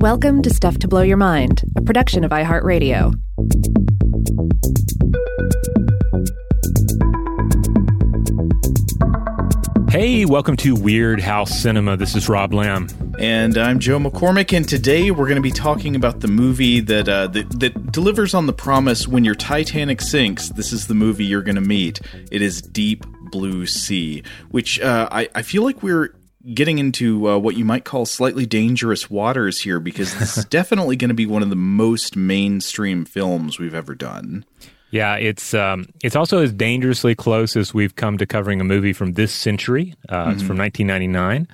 Welcome to Stuff to Blow Your Mind, a production of iHeartRadio. Hey, welcome to Weirdhouse Cinema. This is Rob Lamb. And I'm Joe McCormick, and today we're going to be talking about the movie that, uh, that that delivers on the promise: when your Titanic sinks, this is the movie you're going to meet. It is Deep Blue Sea, which uh, I, I feel like we're getting into uh, what you might call slightly dangerous waters here, because this is definitely going to be one of the most mainstream films we've ever done. Yeah, it's um, it's also as dangerously close as we've come to covering a movie from this century. Uh, mm-hmm. It's from 1999.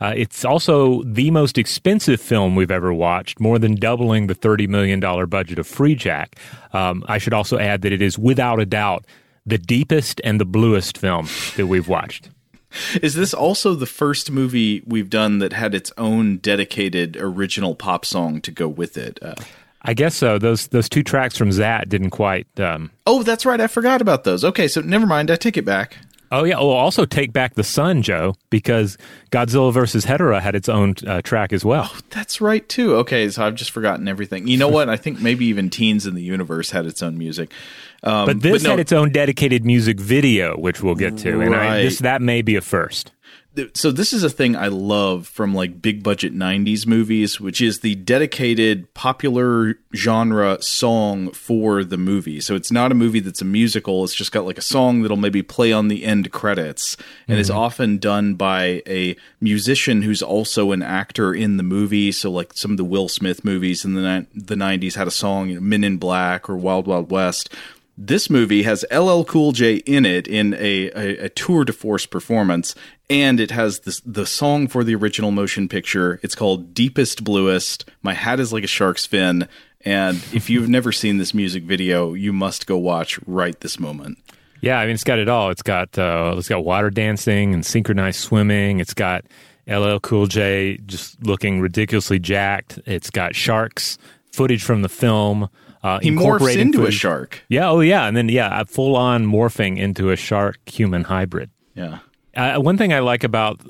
Uh, it's also the most expensive film we've ever watched, more than doubling the $30 million budget of Freejack. Um, I should also add that it is without a doubt the deepest and the bluest film that we've watched. Is this also the first movie we've done that had its own dedicated original pop song to go with it? Uh, I guess so. Those those two tracks from Zaat didn't quite. Um... Oh, that's right. I forgot about those. Okay, so never mind. I take it back. Oh yeah. Well, also take back the sun, Joe, because Godzilla versus Hedorah had its own uh, track as well. Oh, that's right too. Okay, so I've just forgotten everything. You know what? I think maybe even Teens in the Universe had its own music. Um, but this but no, had its own dedicated music video, which we'll get to, right. and I, this that may be a first so this is a thing I love from like big budget 90s movies which is the dedicated popular genre song for the movie. So it's not a movie that's a musical, it's just got like a song that'll maybe play on the end credits and mm-hmm. is often done by a musician who's also an actor in the movie. So like some of the Will Smith movies in the the 90s had a song, you know, Men in Black or Wild Wild West this movie has LL Cool J in it in a, a, a tour de force performance, and it has this, the song for the original motion picture. It's called Deepest Bluest. My hat is like a shark's fin. And if you've never seen this music video, you must go watch right this moment. Yeah, I mean it's got it all. It's got uh, it's got water dancing and synchronized swimming. It's got LL Cool J just looking ridiculously jacked. It's got sharks footage from the film. Uh, he morphs into footage. a shark. Yeah. Oh, yeah. And then yeah, full on morphing into a shark human hybrid. Yeah. Uh, one thing I like about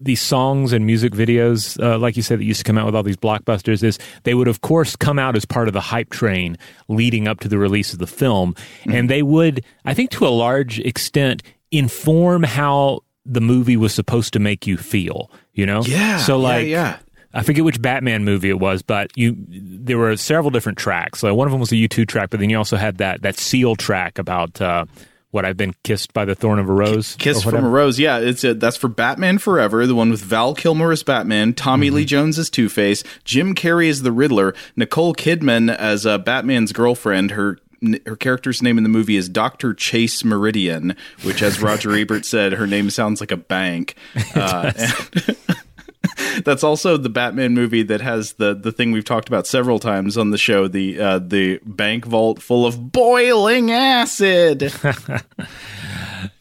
these songs and music videos, uh, like you said, that used to come out with all these blockbusters, is they would, of course, come out as part of the hype train leading up to the release of the film. Mm-hmm. And they would, I think, to a large extent, inform how the movie was supposed to make you feel, you know? Yeah. So, like, yeah, yeah. I forget which Batman movie it was, but you there were several different tracks. So one of them was a U2 track, but then you also had that that Seal track about uh, what I've been kissed by the thorn of a rose. Kissed from a rose, yeah. It's a, that's for Batman Forever, the one with Val Kilmer as Batman, Tommy mm-hmm. Lee Jones as Two Face, Jim Carrey as the Riddler, Nicole Kidman as uh, Batman's girlfriend. Her her character's name in the movie is Dr. Chase Meridian, which, as Roger Ebert said, her name sounds like a bank. Uh, That's also the Batman movie that has the the thing we've talked about several times on the show the uh, the bank vault full of boiling acid.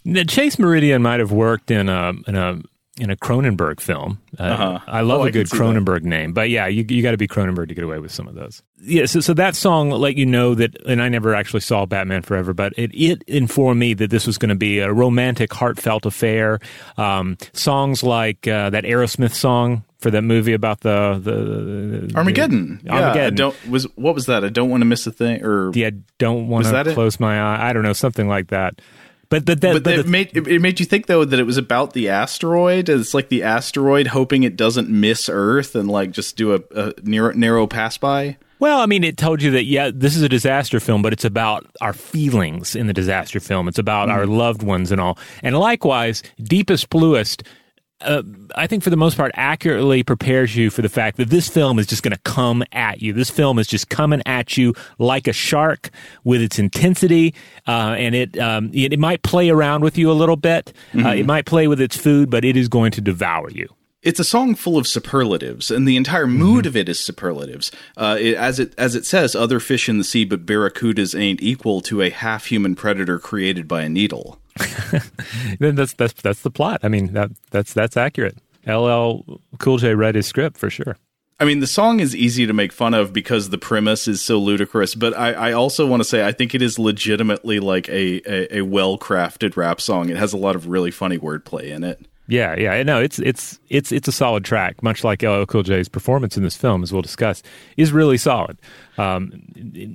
Chase Meridian might have worked in a in a in a Cronenberg film. Uh, uh-huh. I love oh, a good Cronenberg that. name, but yeah, you you got to be Cronenberg to get away with some of those. Yeah, so so that song let you know that, and I never actually saw Batman Forever, but it it informed me that this was going to be a romantic, heartfelt affair. Um, songs like uh, that Aerosmith song for that movie about the the, the Armageddon. The, Armageddon. Yeah, don't was what was that? I don't want to miss a thing, or yeah, don't want to close it? my eye. I don't know, something like that. But but, that, but, but it made it made you think though that it was about the asteroid. It's like the asteroid hoping it doesn't miss Earth and like just do a, a narrow, narrow pass by. Well, I mean, it told you that yeah, this is a disaster film, but it's about our feelings in the disaster film. It's about mm. our loved ones and all. And likewise, Deepest Bluest uh, I think for the most part, accurately prepares you for the fact that this film is just going to come at you. This film is just coming at you like a shark with its intensity, uh, and it, um, it, it might play around with you a little bit. Uh, mm-hmm. Uh, it might play with its food, but it is going to devour you it's a song full of superlatives, and the entire mood mm-hmm. of it is superlatives. Uh, it, as it as it says, other fish in the sea, but barracudas ain't equal to a half human predator created by a needle. then that's that's that's the plot. I mean that that's that's accurate. LL Cool J read his script for sure. I mean, the song is easy to make fun of because the premise is so ludicrous, but I, I also want to say I think it is legitimately like a, a, a well crafted rap song. It has a lot of really funny wordplay in it. Yeah, yeah, no, it's it's it's it's a solid track. Much like LL Cool J's performance in this film, as we'll discuss, is really solid. Um,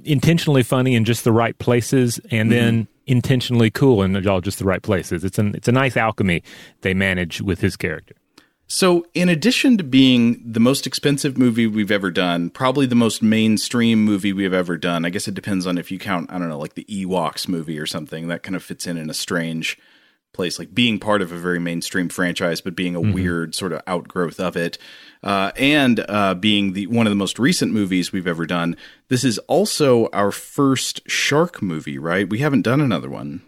intentionally funny in just the right places, and mm-hmm. then intentionally cool in all just the right places. It's an it's a nice alchemy they manage with his character. So, in addition to being the most expensive movie we've ever done, probably the most mainstream movie we've ever done. I guess it depends on if you count, I don't know, like the Ewoks movie or something that kind of fits in in a strange place, like being part of a very mainstream franchise, but being a mm-hmm. weird sort of outgrowth of it, uh, and uh, being the one of the most recent movies we've ever done. This is also our first shark movie, right? We haven't done another one.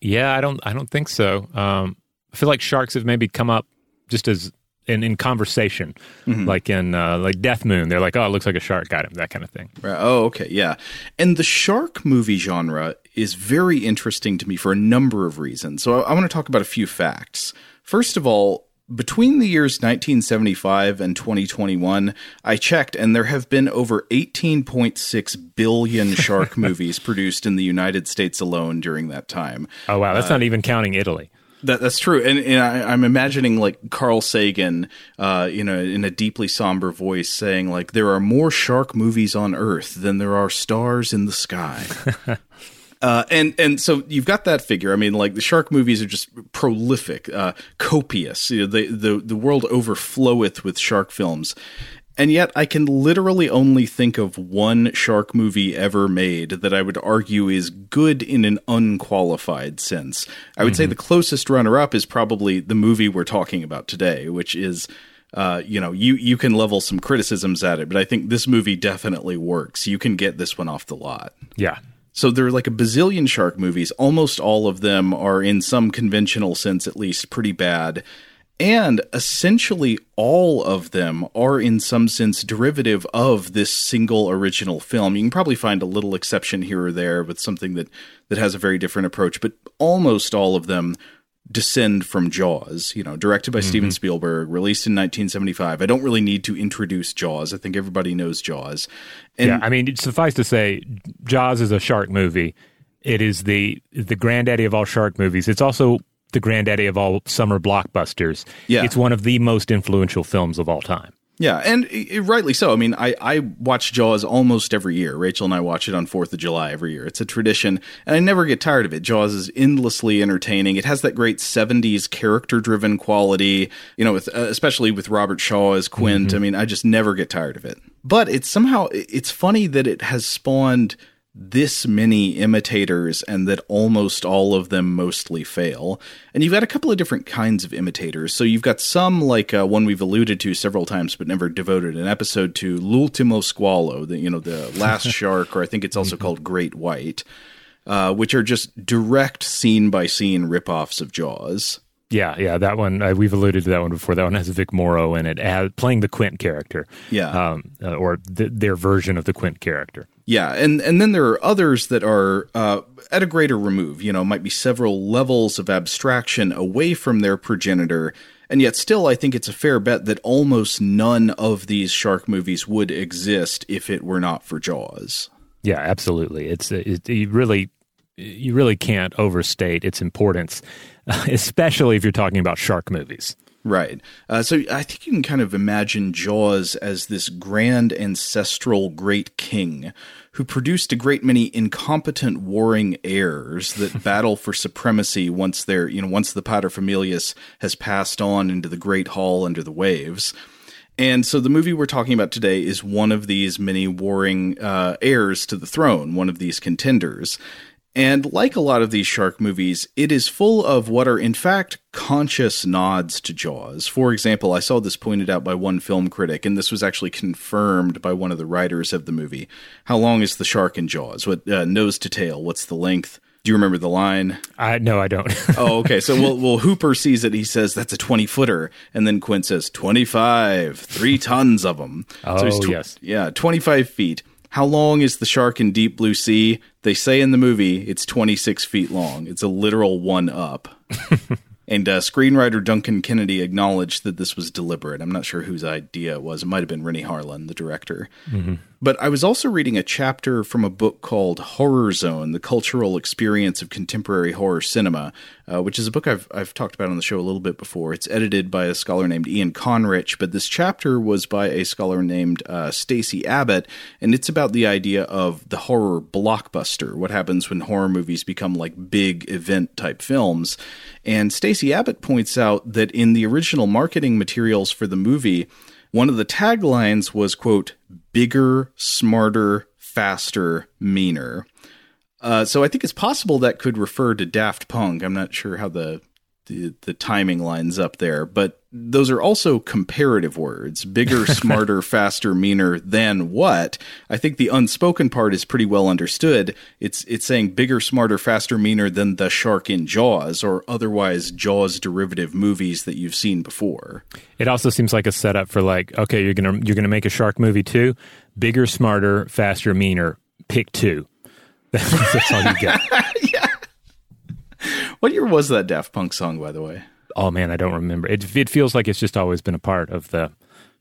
Yeah, I don't. I don't think so. Um, I feel like sharks have maybe come up just as in, in conversation, mm-hmm. like in uh, like Death Moon. They're like, oh, it looks like a shark got him, that kind of thing. Right. Oh, okay, yeah. And the shark movie genre is very interesting to me for a number of reasons. So I, I want to talk about a few facts. First of all, between the years 1975 and 2021, I checked, and there have been over 18.6 billion shark movies produced in the United States alone during that time. Oh, wow. That's uh, not even counting Italy. That, that's true, and, and I, am I'm imagining like Carl Sagan, uh, you know, in a deeply somber voice, saying like, "There are more shark movies on Earth than there are stars in the sky." Uh, and and so you've got that figure. I mean, like the shark movies are just prolific, uh, copious. You know, the the the world overfloweth with shark films, and yet, I can literally only think of one shark movie ever made that I would argue is good in an unqualified sense. I would mm-hmm. say the closest runner up is probably the movie we're talking about today, which is. Uh, you know, you you can level some criticisms at it, but I think this movie definitely works. You can get this one off the lot. Yeah, so there are like a bazillion shark movies. Almost all of them are, in some conventional sense at least, pretty bad. And essentially, all of them are in some sense derivative of this single original film. You can probably find a little exception here or there with something that, that has a very different approach, but almost all of them descend from Jaws, you know, directed by mm-hmm. Steven Spielberg, released in 1975. I don't really need to introduce Jaws. I think everybody knows Jaws. And yeah, I mean, suffice to say, Jaws is a shark movie. It is the the granddaddy of all shark movies. It's also the granddaddy of all summer blockbusters. Yeah. It's one of the most influential films of all time. Yeah, and it, rightly so. I mean, I, I watch Jaws almost every year. Rachel and I watch it on 4th of July every year. It's a tradition, and I never get tired of it. Jaws is endlessly entertaining. It has that great 70s character driven quality, you know, with, uh, especially with Robert Shaw as Quint. Mm-hmm. I mean, I just never get tired of it. But it's somehow, it's funny that it has spawned this many imitators and that almost all of them mostly fail. And you've got a couple of different kinds of imitators. So you've got some like uh, one we've alluded to several times but never devoted an episode to L'ultimo squalo, the you know the last shark or I think it's also mm-hmm. called Great White, uh, which are just direct scene by scene ripoffs of Jaws. Yeah, yeah, that one uh, we've alluded to that one before. That one has Vic Morrow in it, has, playing the Quint character. Yeah, um, uh, or th- their version of the Quint character. Yeah, and and then there are others that are uh, at a greater remove. You know, might be several levels of abstraction away from their progenitor, and yet still, I think it's a fair bet that almost none of these shark movies would exist if it were not for Jaws. Yeah, absolutely. It's it, you really you really can't overstate its importance especially if you're talking about shark movies. Right. Uh, so I think you can kind of imagine Jaws as this grand ancestral great king who produced a great many incompetent warring heirs that battle for supremacy once they're, you know, once the paterfamilias has passed on into the great hall under the waves. And so the movie we're talking about today is one of these many warring uh, heirs to the throne, one of these contenders. And like a lot of these shark movies, it is full of what are in fact conscious nods to Jaws. For example, I saw this pointed out by one film critic, and this was actually confirmed by one of the writers of the movie. How long is the shark in Jaws? What uh, nose to tail? What's the length? Do you remember the line? I no, I don't. oh, okay. So, well, well, Hooper sees it. He says that's a twenty footer, and then Quint says twenty five, three tons of them. Oh, so tw- yes, yeah, twenty five feet. How long is the shark in Deep Blue Sea? They say in the movie it's 26 feet long. It's a literal one up. and uh, screenwriter Duncan Kennedy acknowledged that this was deliberate. I'm not sure whose idea it was. It might have been Renny Harlin, the director. Mm-hmm. But I was also reading a chapter from a book called Horror Zone The Cultural Experience of Contemporary Horror Cinema, uh, which is a book I've I've talked about on the show a little bit before. It's edited by a scholar named Ian Conrich, but this chapter was by a scholar named uh, Stacey Abbott, and it's about the idea of the horror blockbuster. What happens when horror movies become like big event type films? And Stacey Abbott points out that in the original marketing materials for the movie, one of the taglines was quote bigger, smarter, faster, meaner. Uh, so I think it's possible that could refer to Daft Punk. I'm not sure how the, the the timing lines up there, but those are also comparative words: bigger, smarter, faster, meaner than what. I think the unspoken part is pretty well understood. It's it's saying bigger, smarter, faster, meaner than the shark in Jaws or otherwise Jaws derivative movies that you've seen before. It also seems like a setup for like, okay, you're gonna you're gonna make a shark movie too. Bigger, smarter, faster, meaner. Pick two. That's all you get. What year was that Daft Punk song, by the way? Oh man, I don't remember. It it feels like it's just always been a part of the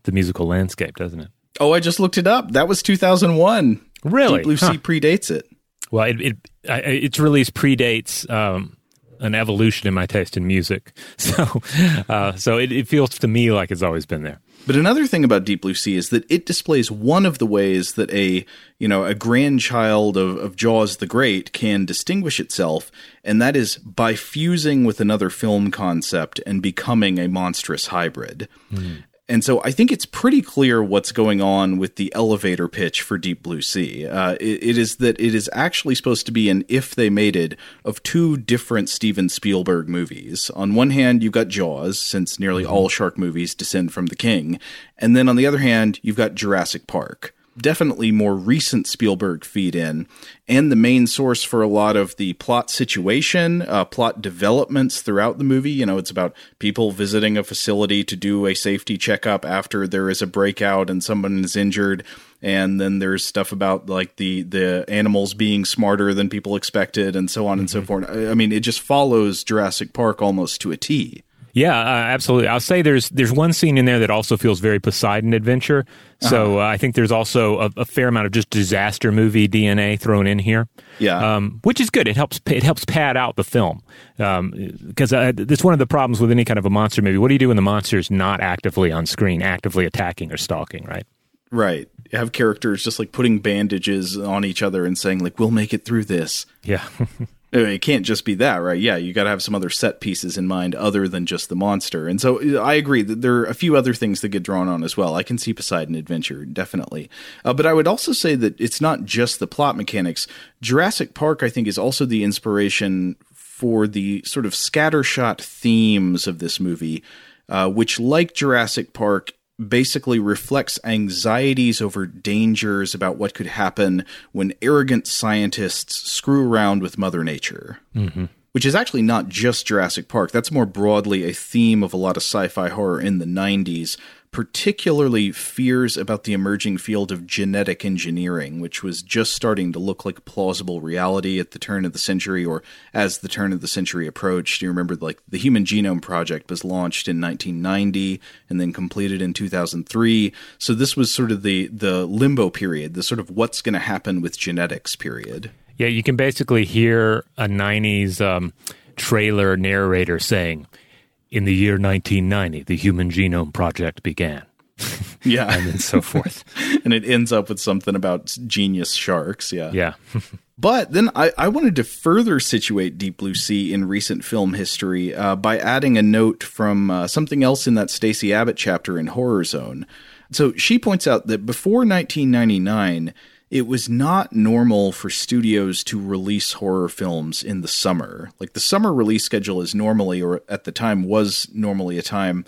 the musical landscape, doesn't it? Oh, I just looked it up. That was 2001. Really? Deep Blue Sea predates it. Well, it, it its release predates um, an evolution in my taste in music. So, uh, so it, it feels to me like it's always been there. But another thing about Deep Blue Sea is that it displays one of the ways that a you know a grandchild of, of Jaws the Great can distinguish itself, and that is by fusing with another film concept and becoming a monstrous hybrid. Mm. And so I think it's pretty clear what's going on with the elevator pitch for Deep Blue Sea. Uh, it, it is that it is actually supposed to be an if they mated of two different Steven Spielberg movies. On one hand, you've got Jaws, since nearly mm-hmm. all shark movies descend from the king. And then on the other hand, you've got Jurassic Park definitely more recent Spielberg feed in, and the main source for a lot of the plot situation, uh, plot developments throughout the movie. You know, it's about people visiting a facility to do a safety checkup after there is a breakout and someone is injured. And then there's stuff about like the the animals being smarter than people expected, and so on mm-hmm. and so mm-hmm. forth. I mean, it just follows Jurassic Park almost to a T. Yeah, uh, absolutely. I'll say there's there's one scene in there that also feels very Poseidon adventure. So uh-huh. uh, I think there's also a, a, fair amount of just disaster movie DNA thrown in here. Yeah, um, which is good. It helps it helps pad out the film because um, uh, it's one of the problems with any kind of a monster movie. What do you do when the monster is not actively on screen, actively attacking or stalking? Right. Right. You have characters just like putting bandages on each other and saying like, "We'll make it through this." Yeah. It can't just be that, right? Yeah, you got to have some other set pieces in mind other than just the monster. And so I agree that there are a few other things that get drawn on as well. I can see Poseidon Adventure, definitely. Uh, but I would also say that it's not just the plot mechanics. Jurassic Park, I think, is also the inspiration for the sort of scattershot themes of this movie, uh, which, like Jurassic Park, basically reflects anxieties over dangers about what could happen when arrogant scientists screw around with Mother Nature. Mm-hmm. Which is actually not just Jurassic Park. That's more broadly a theme of a lot of sci fi horror in the 90s, particularly fears about the emerging field of genetic engineering, which was just starting to look like plausible reality at the turn of the century or as the turn of the century approached. You remember, like, the Human Genome Project was launched in 1990 and then completed in 2003. So this was sort of the, the limbo period, the sort of what's going to happen with genetics period. Yeah, you can basically hear a 90s um, trailer narrator saying, in the year 1990, the Human Genome Project began. yeah. and then so forth. and it ends up with something about genius sharks. Yeah. Yeah. but then I, I, wanted to further situate Deep Blue Sea in recent film history uh, by adding a note from uh, something else in that Stacey Abbott chapter in Horror Zone. So she points out that before 1999, it was not normal for studios to release horror films in the summer. Like the summer release schedule is normally, or at the time was normally, a time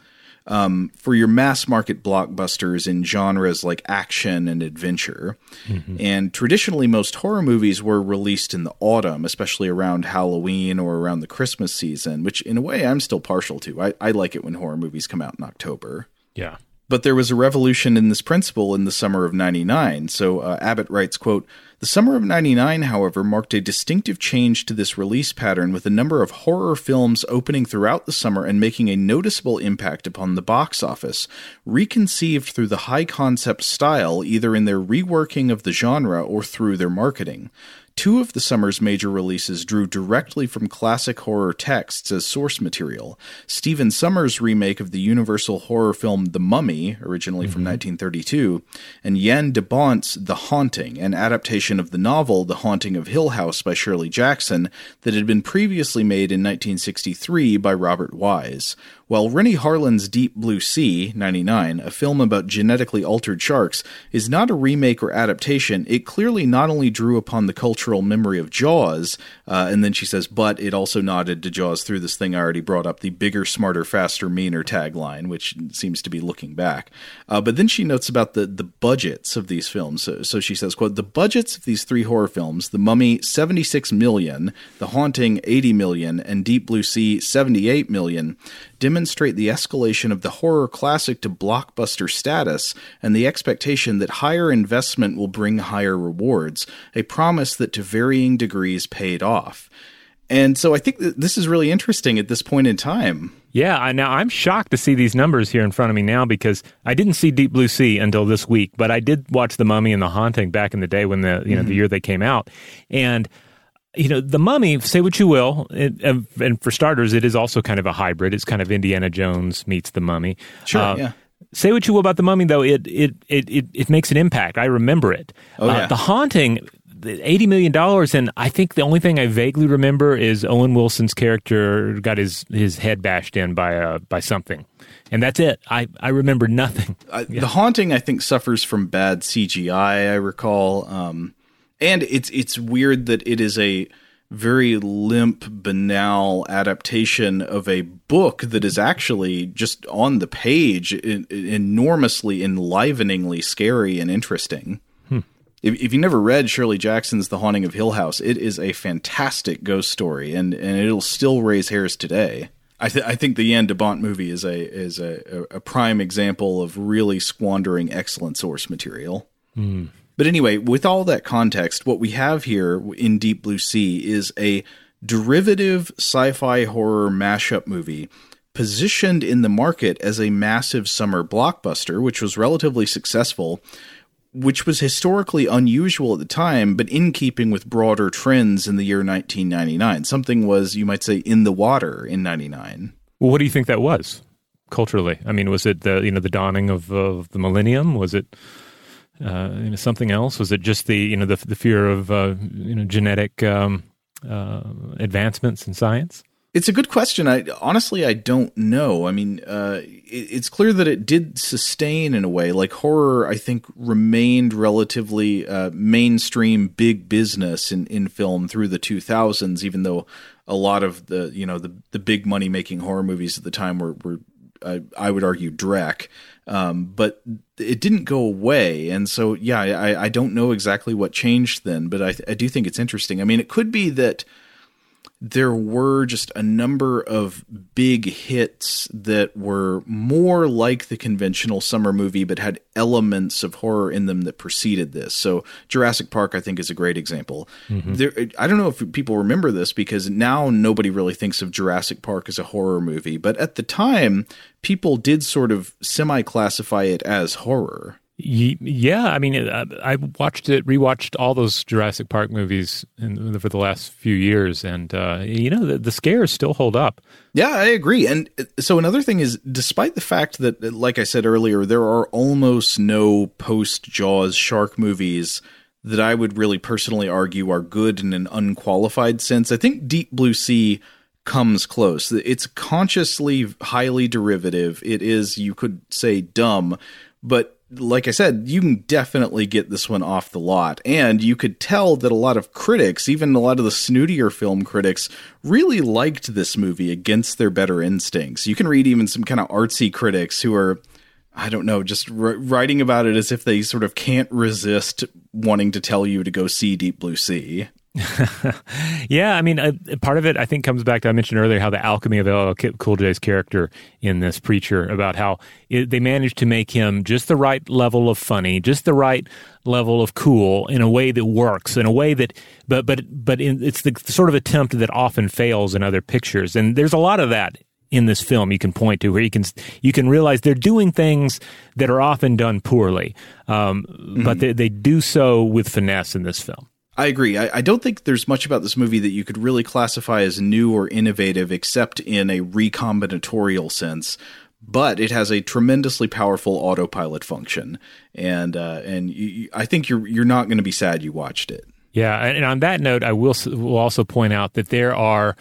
um, for your mass market blockbusters in genres like action and adventure. Mm-hmm. And traditionally, most horror movies were released in the autumn, especially around Halloween or around the Christmas season, which in a way I'm still partial to. I, I like it when horror movies come out in October. Yeah. But there was a revolution in this principle in the summer of 99. So uh, Abbott writes, quote, The summer of 99, however, marked a distinctive change to this release pattern with a number of horror films opening throughout the summer and making a noticeable impact upon the box office, reconceived through the high concept style either in their reworking of the genre or through their marketing. Two of the summer's major releases drew directly from classic horror texts as source material. Stephen Sommers' remake of the Universal horror film The Mummy, originally mm-hmm. from 1932, and Jan de Bont's The Haunting, an adaptation of the novel The Haunting of Hill House by Shirley Jackson that had been previously made in 1963 by Robert Wise. While Renny Harlin's Deep Blue Sea, 99, a film about genetically altered sharks, is not a remake or adaptation, it clearly not only drew upon the cultural memory of Jaws, uh, and then she says, but it also nodded to Jaws through this thing I already brought up, the bigger, smarter, faster, meaner tagline, which seems to be looking back. Uh, but then she notes about the, the budgets of these films. So, so she says, quote, the budgets of these three horror films, The Mummy, 76 million, The Haunting, 80 million, and Deep Blue Sea, 78 million, demonstrate the escalation of the horror classic to blockbuster status and the expectation that higher investment will bring higher rewards, a promise that to varying degrees paid off. And so I think that this is really interesting at this point in time. Yeah, I, now I'm shocked to see these numbers here in front of me now because I didn't see Deep Blue Sea until this week, but I did watch The Mummy and The Haunting back in the day when the you know mm-hmm. the year they came out, and you know, the mummy, say what you will, it, and for starters, it is also kind of a hybrid. It's kind of Indiana Jones meets the mummy. Sure, uh, yeah. Say what you will about the mummy, though, it it it it, it makes an impact. I remember it. Oh, yeah. Uh, the haunting, eighty million dollars, and I think the only thing I vaguely remember is Owen Wilson's character got his his head bashed in by uh by something, and that's it. I I remember nothing. Uh, yeah. The haunting, I think, suffers from bad CGI. I recall. Um, and it's it's weird that it is a very limp, banal adaptation of a book that is actually just on the page enormously enliveningly scary and interesting. Hmm. If, if you never read Shirley Jackson's The Haunting of Hill House, it is a fantastic ghost story, and, and it'll still raise hairs today. I, th- I think the Jan de Bont movie is a is a, a, prime example of really squandering excellent source material. Mm. But anyway, with all that context, what we have here in Deep Blue Sea is a derivative sci fi horror mashup movie positioned in the market as a massive summer blockbuster, which was relatively successful, which was historically unusual at the time, but in keeping with broader trends in the year 1999. Something was, you might say, in the water in 99. Well, what do you think that was culturally? I mean, was it the you know the dawning of, of the millennium? Was it uh, you know, something else? Was it just the you know the the fear of uh, you know genetic um, uh, advancements in science? It's a good question. I honestly I don't know. I mean, uh, it, it's clear that it did sustain in a way. Like horror, I think remained relatively uh, mainstream, big business in in film through the 2000s. Even though a lot of the you know the the big money making horror movies at the time were were I, I would argue Drek. Um, but it didn't go away, and so yeah, I, I don't know exactly what changed then, but I, I do think it's interesting. I mean, it could be that there were just a number of big hits that were more like the conventional summer movie, but had elements of horror in them that preceded this. So Jurassic Park, I think, is a great example. Mm-hmm. There, I don't know if people remember this because now nobody really thinks of Jurassic Park as a horror movie, but at the time, people did sort of semi classify it as horror. Yeah, I mean, I watched it, rewatched all those Jurassic Park movies in, for the last few years, and uh, you know the, the, scares still hold up. Yeah, I agree. And uh, so another thing is, despite the fact that, like I said earlier, there are almost no post Jaws shark movies that I would really personally argue are good in an unqualified sense. I think Deep Blue Sea comes close. It's consciously highly derivative. It is, you could say, dumb, but like I said, you can definitely get this one off the lot. And you could tell that a lot of critics, even a lot of the snootier film critics, really liked this movie against their better instincts. You can read even some kind of artsy critics who are, I don't know, just writing about it as if they sort of can't resist wanting to tell you to go see Deep Blue Sea. yeah, I mean, uh, part of it I think comes back to I mentioned earlier how the alchemy of LL Cool J's character in this preacher about how it, they managed to make him just the right level of funny, just the right level of cool in a way that works, in a way that, but but but in, it's the sort of attempt that often fails in other pictures, and there's a lot of that in this film you can point to where you can you can realize they're doing things that are often done poorly, um, mm-hmm. but they, they do so with finesse in this film. I agree. I, I, don't think there's much about this movie that you could really classify as new or innovative, except in a recombinatorial sense. But it has a tremendously powerful autopilot function, and uh, and you, I think you're you're not going to be sad you watched it. Yeah, and on that note, I will will also point out that there are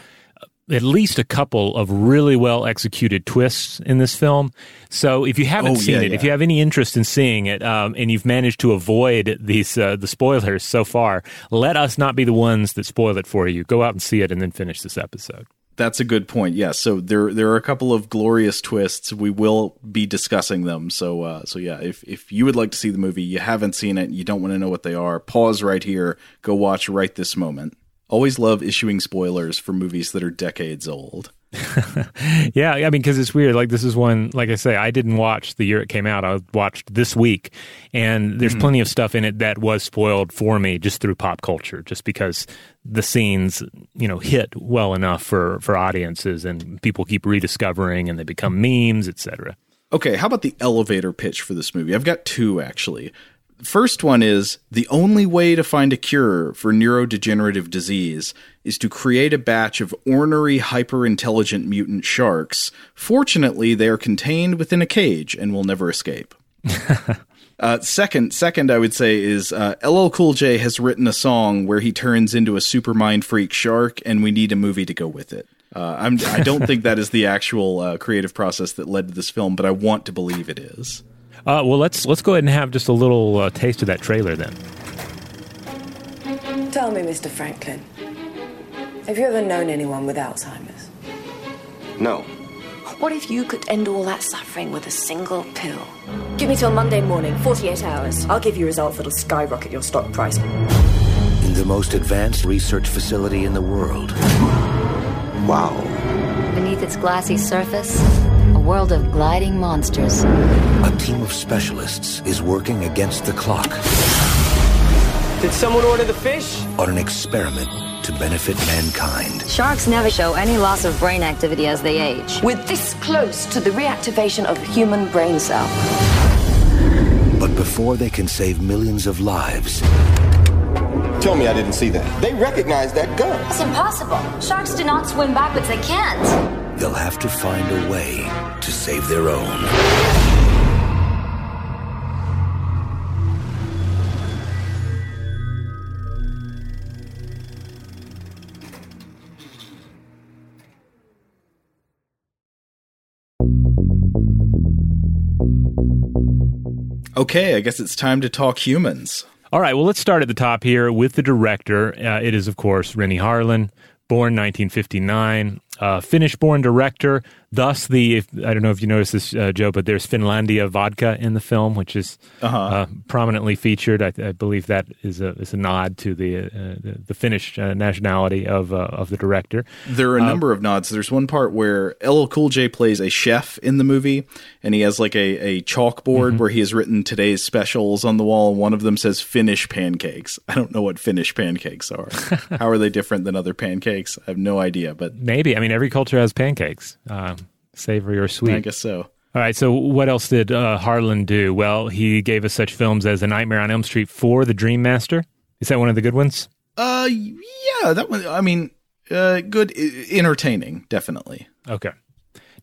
at least a couple of really well executed twists in this film. So if you haven't oh, seen yeah, it, yeah. if you have any interest in seeing it, um, and you've managed to avoid these uh, the spoilers so far, let us not be the ones that spoil it for you. Go out and see it, and then finish this episode. That's a good point. Yes. So there there are a couple of glorious twists. We will be discussing them. So uh, so yeah, if if you would like to see the movie, you haven't seen it, you don't want to know what they are, pause right here, go watch right this moment. Always love issuing spoilers for movies that are decades old. yeah, I mean, because it's weird. Like this is one, like I say, I didn't watch the year it came out. I watched this week, and there's mm-hmm. plenty of stuff in it that was spoiled for me just through pop culture, just because the scenes, you know, hit well enough for for audiences, and people keep rediscovering, and they become memes, etc. Okay, how about the elevator pitch for this movie? I've got two actually. First one is the only way to find a cure for neurodegenerative disease is to create a batch of ornery, hyper intelligent mutant sharks. Fortunately, they are contained within a cage and will never escape. uh, second, second, I would say is uh, LL Cool J has written a song where he turns into a super mind freak shark, and we need a movie to go with it. Uh, I'm, I don't think that is the actual uh, creative process that led to this film, but I want to believe it is. Uh, well, let's let's go ahead and have just a little uh, taste of that trailer then. Tell me, Mr. Franklin, have you ever known anyone with Alzheimer's? No. What if you could end all that suffering with a single pill? Give me till Monday morning, 48 hours. I'll give you results that'll skyrocket your stock price. In the most advanced research facility in the world. Wow. Beneath its glassy surface, a world of gliding monsters. A team of specialists is working against the clock. Did someone order the fish? On an experiment to benefit mankind. Sharks never show any loss of brain activity as they age. We're this close to the reactivation of a human brain cell. But before they can save millions of lives, Tell me I didn't see that. They recognize that gun. It's impossible. Sharks do not swim backwards. They can't. They'll have to find a way to save their own. Okay, I guess it's time to talk humans. All right, well, let's start at the top here with the director. Uh, it is, of course, Renny Harlin, born 1959, uh, Finnish-born director. Thus, the if, I don't know if you noticed this, uh, Joe, but there's Finlandia vodka in the film, which is Uh-huh. uh, prominently featured. I, I believe that is a is a nod to the uh, the, the Finnish uh, nationality of uh, of the director. There are a number of nods. There's one part where LL Cool J plays a chef in the movie, and he has like a, a chalkboard where he has written today's specials on the wall, and one of them says Finnish pancakes. I don't know what Finnish pancakes are. How are they different than other pancakes? I have no idea, but Maybe I mean every culture has pancakes, um, savory or sweet. I guess so. All right. So, what else did uh, Harlin do? Well, he gave us such films as A Nightmare on Elm Street for The Dream Master. Is that one of the good ones? Uh, yeah, that one. I mean, uh, good, entertaining, definitely. Okay.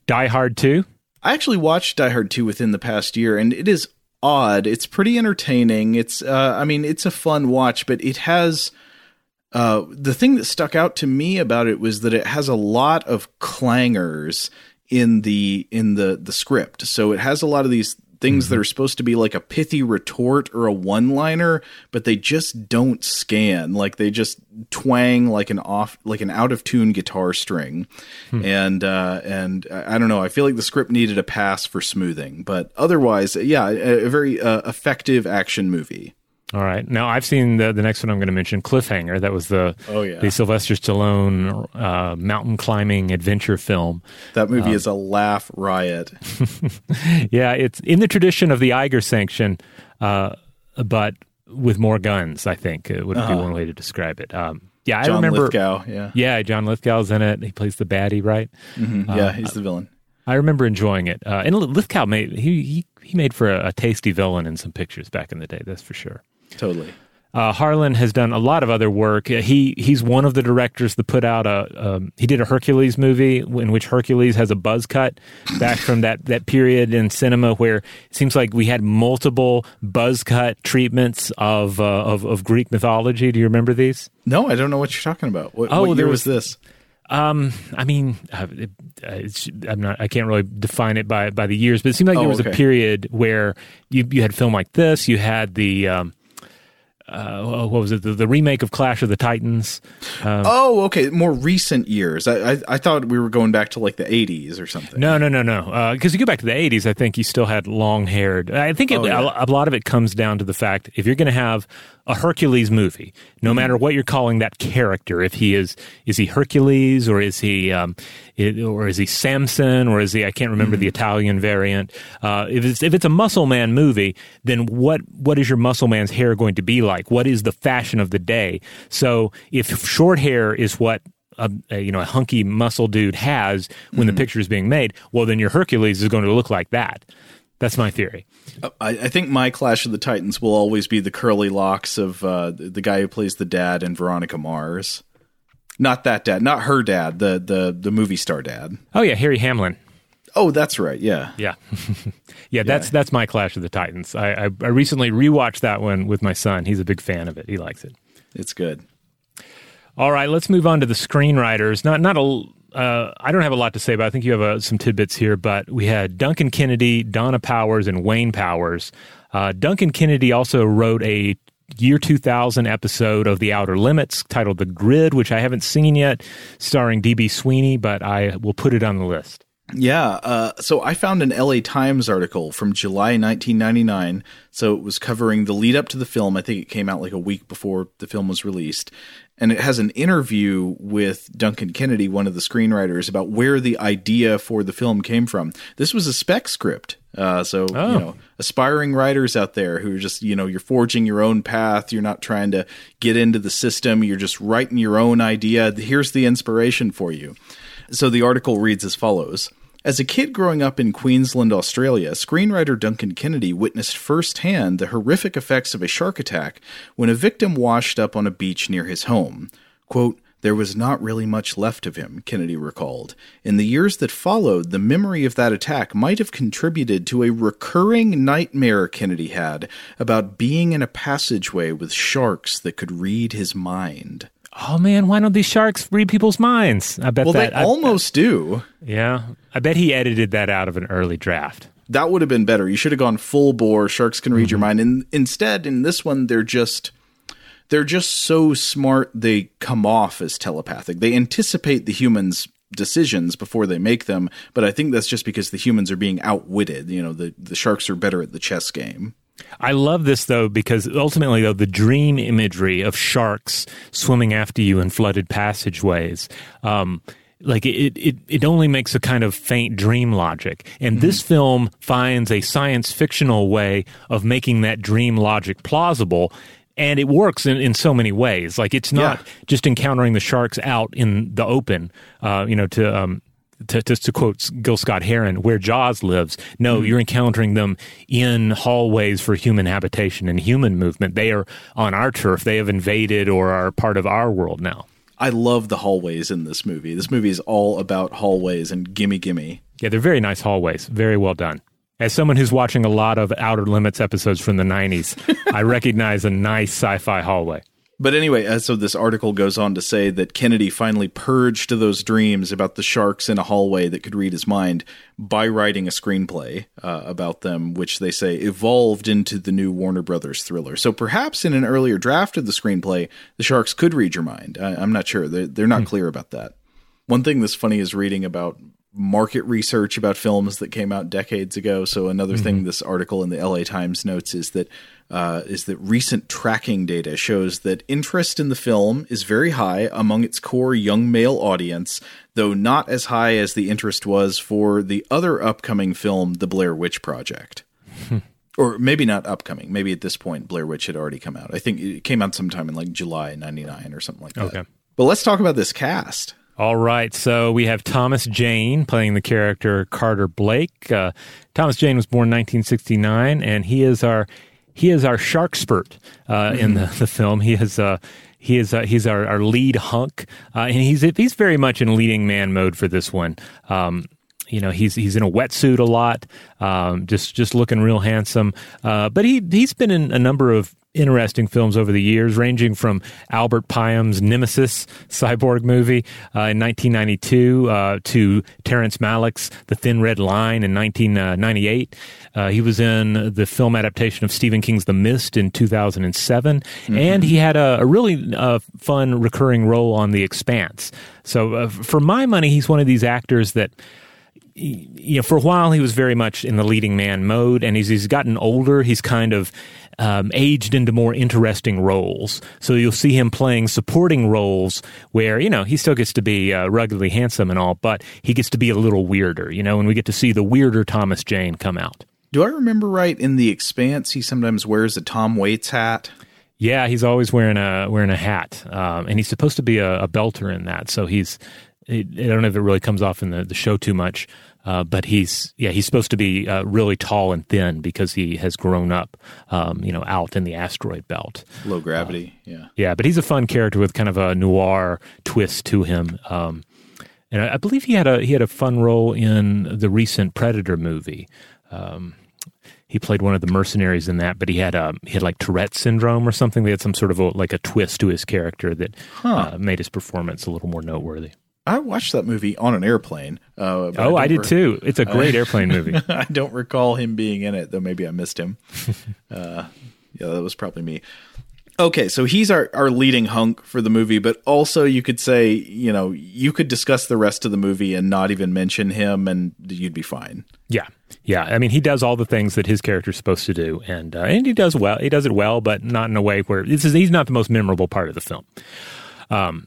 Die Hard 2. I actually watched Die Hard 2 within the past year, and it is odd. It's pretty entertaining. It's, uh, I mean, it's a fun watch, but it has. Uh, the thing that stuck out to me about it was that it has a lot of clangers in the in the the script. So it has a lot of these things that are supposed to be like a pithy retort or a one liner, but they just don't scan. Like they just twang like an off like an out of tune guitar string. And uh and I I don't know, I feel like the script needed a pass for smoothing, but otherwise, yeah, a, a very uh, effective action movie. All right. Now, I've seen the, the next one I'm going to mention, Cliffhanger. That was the, Oh, yeah. the Sylvester Stallone uh, mountain climbing adventure film. That movie is a laugh riot. Yeah, it's in the tradition of the Eiger sanction, uh, but with more guns, I think it would be one way to describe it. Um, yeah, I Uh-huh. John remember. Lithgow, yeah. Yeah, John Lithgow's in it. He plays the baddie, right? yeah, he's the villain. I remember enjoying it. Uh, and Lithgow made he, he he made for a, a tasty villain in some pictures back in the day. That's for sure. Totally. Uh, Harlin has done a lot of other work. Uh, he he's one of the directors that put out a. Um, he did a Hercules movie in which Hercules has a buzz cut back from that that period in cinema where it seems like we had multiple buzz cut treatments of uh, of, of Greek mythology. Do you remember these? No, I don't know what you're talking about. What, Oh, what there was, was- this? Um, I mean, uh, it, uh, it's, I'm not. I can't really define it by by the years, but it seemed like Oh, there was okay. a period where you you had film like this. You had the. Um, uh, what was it? The, the remake of Clash of the Titans. oh, okay. More recent years. I, I I thought we were going back to like the 80s or something. No, no, no, no. Because you go back to the '80s, I think you still had long haired. I think it, Oh, yeah. a, a lot of it comes down to the fact if you're going to have a Hercules movie, no Mm-hmm. matter what you're calling that character, if he is is he Hercules or is he um, it, or is he Samson or is he I can't remember Mm-hmm. the Italian variant. Uh, if it's if it's a muscle man movie, then what what is your muscle man's hair going to be like? What is the fashion of the day? So if short hair is what a, a you know a hunky muscle dude has when the picture is being made, well then your Hercules is going to look like that. That's my theory. I, I think my Clash of the Titans will always be the curly locks of uh, the, guy who plays the dad in Veronica Mars. Not that dad, not her dad, the the the movie star dad. Oh yeah, Harry Hamlin. Oh, that's right. Yeah. Yeah, yeah. That's that's my Clash of the Titans. I, I I recently rewatched that one with my son. He's a big fan of it. He likes it. It's good. All right, let's move on to the screenwriters. Not not a. Uh, I don't have a lot to say, but I think you have uh, some tidbits here. But we had Duncan Kennedy, Donna Powers, and Wayne Powers. Uh, Duncan Kennedy also wrote a year 2000 episode of The Outer Limits titled The Grid, which I haven't seen yet, starring D.B. Sweeney, but I will put it on the list. Yeah. Uh, so I found an LA Times article from July 1999. So it was covering the lead up to the film. I think it came out like a week before the film was released. And it has an interview with Duncan Kennedy, one of the screenwriters, about where the idea for the film came from. This was a spec script. Uh, so, you know, aspiring writers out there who are just, you know, you're forging your own path. You're not trying to get into the system. You're just writing your own idea. Here's the inspiration for you. So the article reads as follows. As a kid growing up in Queensland, Australia, screenwriter Duncan Kennedy witnessed firsthand the horrific effects of a shark attack when a victim washed up on a beach near his home. Quote, there was not really much left of him, Kennedy recalled. In the years that followed, the memory of that attack might have contributed to a recurring nightmare Kennedy had about being in a passageway with sharks that could read his mind. Oh man, why don't these sharks read people's minds? I bet Well, that they I- almost do. yeah, I bet he edited that out of an early draft. that would have been better. You should have gone full bore. Sharks can read your Mm-hmm. mind, and instead, in this one, they're just they're just so smart. They come off as telepathic. They anticipate the humans' decisions before they make them. But I think that's just because the humans are being outwitted. You know, the the sharks are better at the chess game. I love this though because ultimately though the dream imagery of sharks swimming after you in flooded passageways, um, like it, it, it only makes a kind of faint dream logic. And this film finds a science fictional way of making that dream logic plausible. And it works in, in so many ways. Like it's not Yeah. just encountering the sharks out in the open, uh, you know, to, um, to, to, to quote Gil Scott Heron, where Jaws lives. No, mm-hmm. you're encountering them in hallways for human habitation and human movement. They are on our turf. They have invaded or are part of our world now. I love the hallways in this movie. This movie is all about hallways and gimme gimme. Yeah, they're very nice hallways. Very well done. As someone who's watching a lot of Outer Limits episodes from the 90s, I recognize a nice sci fi hallway. But anyway, as so this article goes on to say that Kennedy finally purged those dreams about the sharks in a hallway that could read his mind by writing a screenplay uh, about them, which they say evolved into the new Warner Brothers thriller. So perhaps in an earlier draft of the screenplay, the sharks could read your mind. I, I'm not sure. They're, they're not clear about that. One thing that's funny is reading about market research about films that came out decades ago. So another thing this article in the LA Times notes is that uh, is that recent tracking data shows that interest in the film is very high among its core young male audience, though not as high as the interest was for the other upcoming film, The Blair Witch Project. or maybe not upcoming. Maybe at this point, Blair Witch had already come out. I think it came out sometime in like July '99 or something like that. Okay. But let's talk about this cast. All right, so we have Thomas Jane playing the character Carter Blake. Uh, Thomas Jane was born 1969, and he is our he is our shark spurt uh, in the, the film. He is uh, he is uh, he's our, our lead hunk, uh, and he's he's very much in leading man mode for this one. Um, you know he's he's in a wetsuit a lot, um, just just looking real handsome. Uh, but he he's been in a number of interesting films over the years, ranging from Albert Pyun's Nemesis cyborg movie uh, in 1992 uh, to Terrence Malick's The Thin Red Line in 1998. Uh, he was in the film adaptation of Stephen King's The Mist in 2007, mm-hmm. and he had a, a really uh, fun recurring role on The Expanse. So, uh, for my money, he's one of these actors that you know, for a while he was very much in the leading man mode, and as he's gotten older, he's kind of um, aged into more interesting roles. So you'll see him playing supporting roles where you know he still gets to be uh, ruggedly handsome and all, but he gets to be a little weirder. You know, and we get to see the weirder Thomas Jane come out. Do I remember right? In The Expanse, he sometimes wears a Tom Waits hat. Yeah, he's always wearing a wearing a hat, um, and he's supposed to be a, a belter in that. So he's I don't know if it really comes off in the, the show too much, uh, but he's yeah he's supposed to be uh, really tall and thin because he has grown up, um, you know, out in the asteroid belt. Low gravity, uh, yeah, yeah. But he's a fun character with kind of a noir twist to him. Um, and I, I, believe he had a he had a fun role in the recent Predator movie. Um, he played one of the mercenaries in that, but he had a um, he had like Tourette syndrome or something. They had some sort of a, like a twist to his character that huh. uh, made his performance a little more noteworthy. I watched that movie on an airplane. Uh, oh, I, I did re- too. It's a great airplane movie. I don't recall him being in it, though. Maybe I missed him. uh, yeah, that was probably me. Okay, so he's our, our leading hunk for the movie, but also you could say, you know, you could discuss the rest of the movie and not even mention him, and you'd be fine. Yeah, yeah. I mean, he does all the things that his character's supposed to do, and uh, and he does well. He does it well, but not in a way where this is he's not the most memorable part of the film. Um,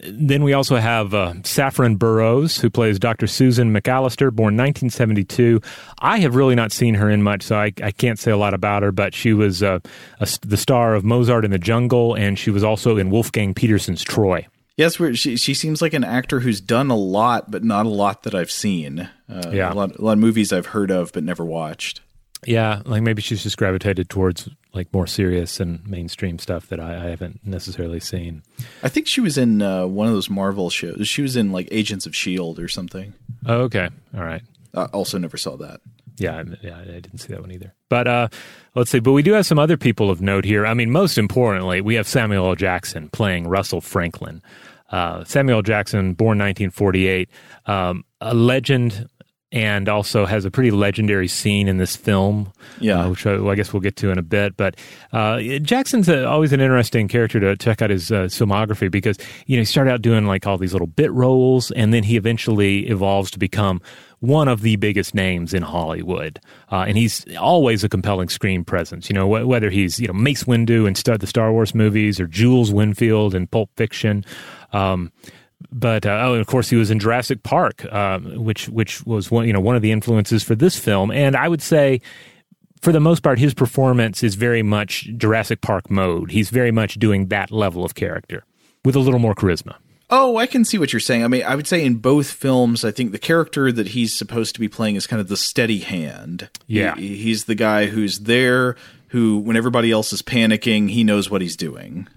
then we also have uh, Saffron Burrows, who plays Dr. Susan McAllister, born 1972. I have really not seen her in much, so I, I can't say a lot about her, but she was uh, a, the star of Mozart in the Jungle, and she was also in Wolfgang Petersen's Troy. Yes, she she seems like an actor who's done a lot, but not a lot that I've seen. Uh, yeah, a lot, a lot of movies I've heard of but never watched. Yeah, like maybe she's just gravitated towards like more serious and mainstream stuff that I, I haven't necessarily seen. I think she was in uh, one of those Marvel shows. She was in like Agents of Shield or something. Oh, okay, all right. I also never saw that. Yeah, yeah, I didn't see that one either. But uh, let's see. But we do have some other people of note here. I mean, most importantly, we have Samuel L. Jackson playing Russell Franklin. Uh, Samuel L. Jackson, born 1948, um, a legend and also has a pretty legendary scene in this film, yeah, uh, which I, well, I, guess we'll get to in a bit. But uh, Jackson's a, always an interesting character to check out his uh, filmography because you know he started out doing like all these little bit roles, and then he eventually evolves to become one of the biggest names in Hollywood, uh, and he's always a compelling screen presence. You know, wh- whether he's you know Mace Windu in the Star Wars movies or Jules Winfield in Pulp Fiction. Um, but uh, oh, of course, he was in Jurassic Park, uh, which which was one you know one of the influences for this film. And I would say, for the most part, his performance is very much Jurassic Park mode. He's very much doing that level of character with a little more charisma. Oh, I can see what you're saying. I mean, I would say in both films, I think the character that he's supposed to be playing is kind of the steady hand. Yeah, he, he's the guy who's there, who when everybody else is panicking, he knows what he's doing.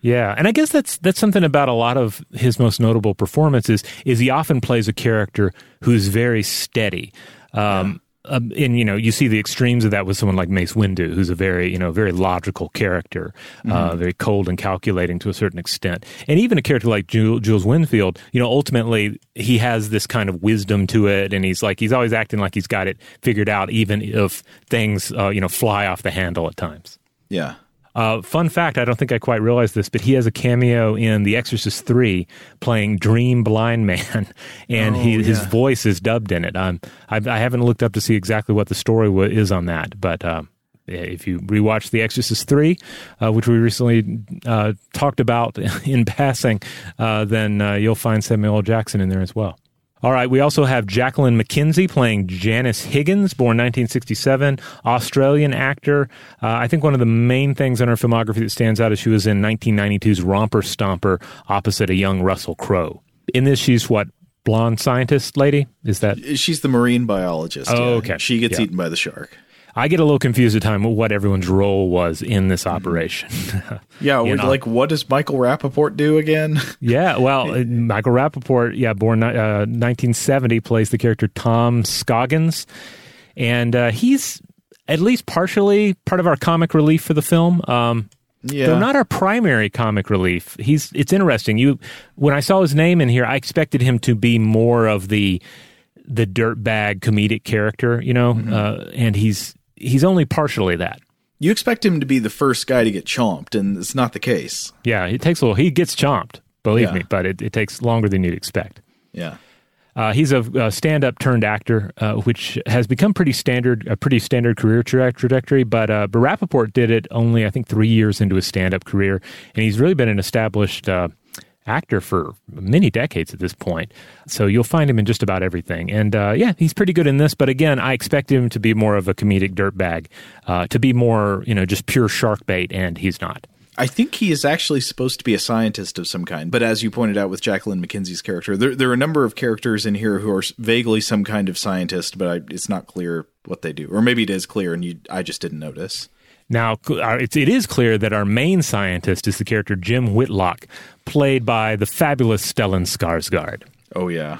Yeah, and I guess that's that's something about a lot of his most notable performances is he often plays a character who's very steady. Um, um, and you know you see the extremes of that with someone like Mace Windu, who's a very you know very logical character, uh, mm-hmm. uh, very cold and calculating to a certain extent, and even a character like Jules Winfield, you know, ultimately he has this kind of wisdom to it, and he's like he's always acting like he's got it figured out, even if things uh, you know fly off the handle at times. Yeah, uh, fun fact, I don't think I quite realized this, but he has a cameo in The Exorcist 3 playing Dream Blind Man, and oh, he, yeah. his voice is dubbed in it. Um, I, I, haven't looked up to see exactly what the story w- is on that, but uh, if you rewatch The Exorcist 3, uh, which we recently uh, talked about in passing, uh, then uh, you'll find Samuel L. Jackson in there as well. All right, we also have Jacqueline McKenzie playing Janice Higgins, born 1967, Australian actor. Uh, I think one of the main things in her filmography that stands out is she was in 1992's Romper Stomper opposite a young Russell Crowe. In this, she's what blonde scientist lady? Is that she's the marine biologist? Oh, yeah. okay. She gets yeah. eaten by the shark. I get a little confused at time what everyone's role was in this Mm-hmm. operation. Yeah, like what does Michael Rappaport do again? yeah, well, uh, Michael Rappaport, yeah, born uh, 1970, plays the character Tom Scoggins, and uh, he's at least partially part of our comic relief for the film. Um, Yeah. Though not our primary comic relief. He's it's interesting. You when I saw his name in here, I expected him to be more of the the dirtbag comedic character, you know, uh, and he's he's only partially that. You expect him to be the first guy to get chomped, and it's not the case. Yeah, it takes a little. He gets chomped, believe Yeah. me, but it, it takes longer than you'd expect. Yeah. Uh, he's a, a stand-up turned actor, uh, which has become pretty standard, a pretty standard career tra- trajectory. But uh, but Rappaport did it only, I think, three years into his stand-up career, and he's really been an established uh, actor for many decades at this point. So you'll find him in just about everything. And uh, yeah, he's pretty good in this. But again, I expect him to be more of a comedic dirtbag, uh, to be more, you know, just pure shark bait, and he's not. I think he is actually supposed to be a scientist of some kind. But as you pointed out with Jacqueline McKenzie's character, there, there are a number of characters in here who are vaguely some kind of scientist, but I, it's not clear what they do. Or maybe it is clear and you, I just didn't notice. Now, uh, it's, clear that our main scientist is the character Jim Whitlock, played by the fabulous Stellan Skarsgård. Oh, yeah.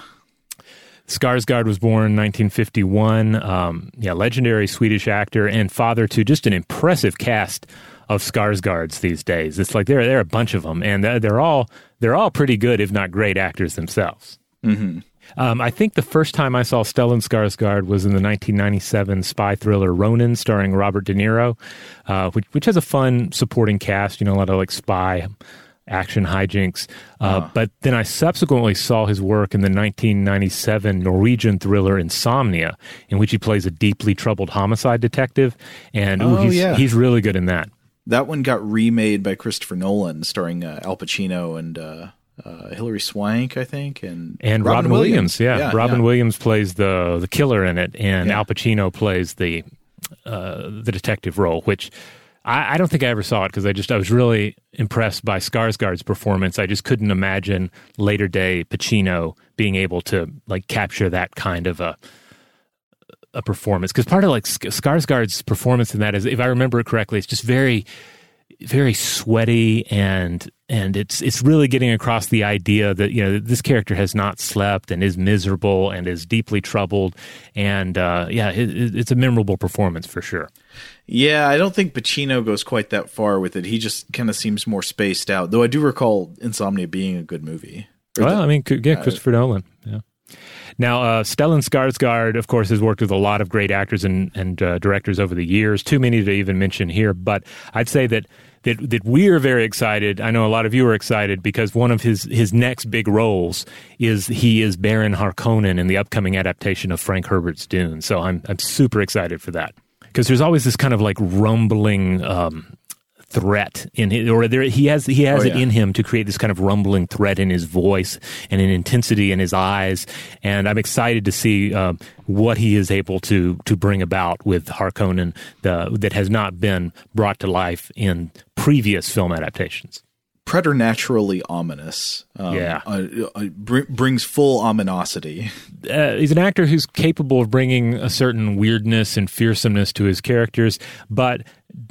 Skarsgård was born in 1951. Um, yeah, legendary Swedish actor and father to just an impressive cast of Skarsgårds these days. It's like there, there are a bunch of them, and they're, they're all they're all pretty good, if not great actors themselves. Mm-hmm. Um, I think the first time I saw Stellan Skarsgård was in the 1997 spy thriller Ronin, starring Robert De Niro, uh, which, which has a fun supporting cast. You know, a lot of like spy action hijinks. Uh, But then I subsequently saw his work in the 1997 Norwegian thriller Insomnia, in which he plays a deeply troubled homicide detective, and ooh, Oh, he's yeah. he's really good in that. That one got remade by Christopher Nolan, starring uh, Al Pacino and uh, uh, Hilary Swank, I think, and And Robin, Williams, yeah. Robin yeah. Williams plays the the killer in it, and Yeah. Al Pacino plays the uh, the detective role, which I, I don't think I ever saw it because I just I was really impressed by Skarsgård's performance. I just couldn't imagine later day Pacino being able to like capture that kind of a a performance because part of like Sk- Skarsgård's performance in that is, if I remember it correctly, it's just very very sweaty and and it's it's really getting across the idea that you know this character has not slept and is miserable and is deeply troubled and uh, yeah it, it- it's a memorable performance for sure Yeah, I don't think Pacino goes quite that far with it. He just kind of seems more spaced out. Though I do recall Insomnia being a good movie. Well the- I mean yeah Christopher Nolan yeah now uh, Stellan Skarsgård of course has worked with a lot of great actors and and uh, directors over the years too many to even mention here but I'd say that that that we're very excited. I know a lot of you are excited because one of his his next big roles is he is Baron Harkonnen in the upcoming adaptation of Frank Herbert's Dune. So I'm I'm super excited for that because there's always this kind of like rumbling um, threat in his, or there he has he has Oh, it in him to create this kind of rumbling threat in his voice and an intensity in his eyes. And I'm excited to see um, what he is able to to bring about with Harkonnen the, that has not been brought to life in previous film adaptations. preternaturally ominous. Um, Yeah. uh, uh, br- brings full ominosity. uh, he's an actor who's capable of bringing a certain weirdness and fearsomeness to his characters, but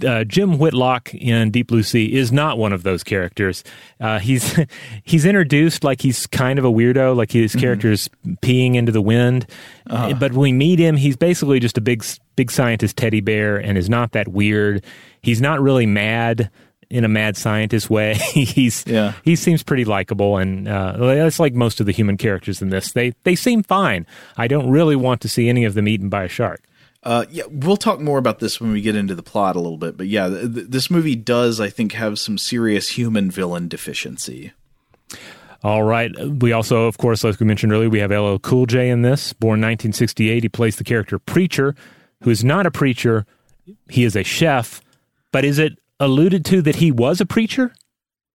uh, Jim Whitlock in Deep Blue Sea is not one of those characters. Uh, he's he's introduced like he's kind of a weirdo, like his character's peeing into the wind. But when we meet him, he's basically just a big big scientist teddy bear, and is not that weird. He's not really mad in a mad scientist way. he's Yeah. he seems pretty likable, and uh, that's like most of the human characters in this. They they seem fine. I don't really want to see any of them eaten by a shark. Uh, yeah, we'll talk more about this when we get into the plot a little bit. But yeah, th- th- this movie does, I think, have some serious human villain deficiency. All right. We also, of course, like we mentioned earlier, we have LL Cool J in this. Born 1968, he plays the character Preacher, who is not a preacher. He is a chef. But is it alluded to that he was a preacher?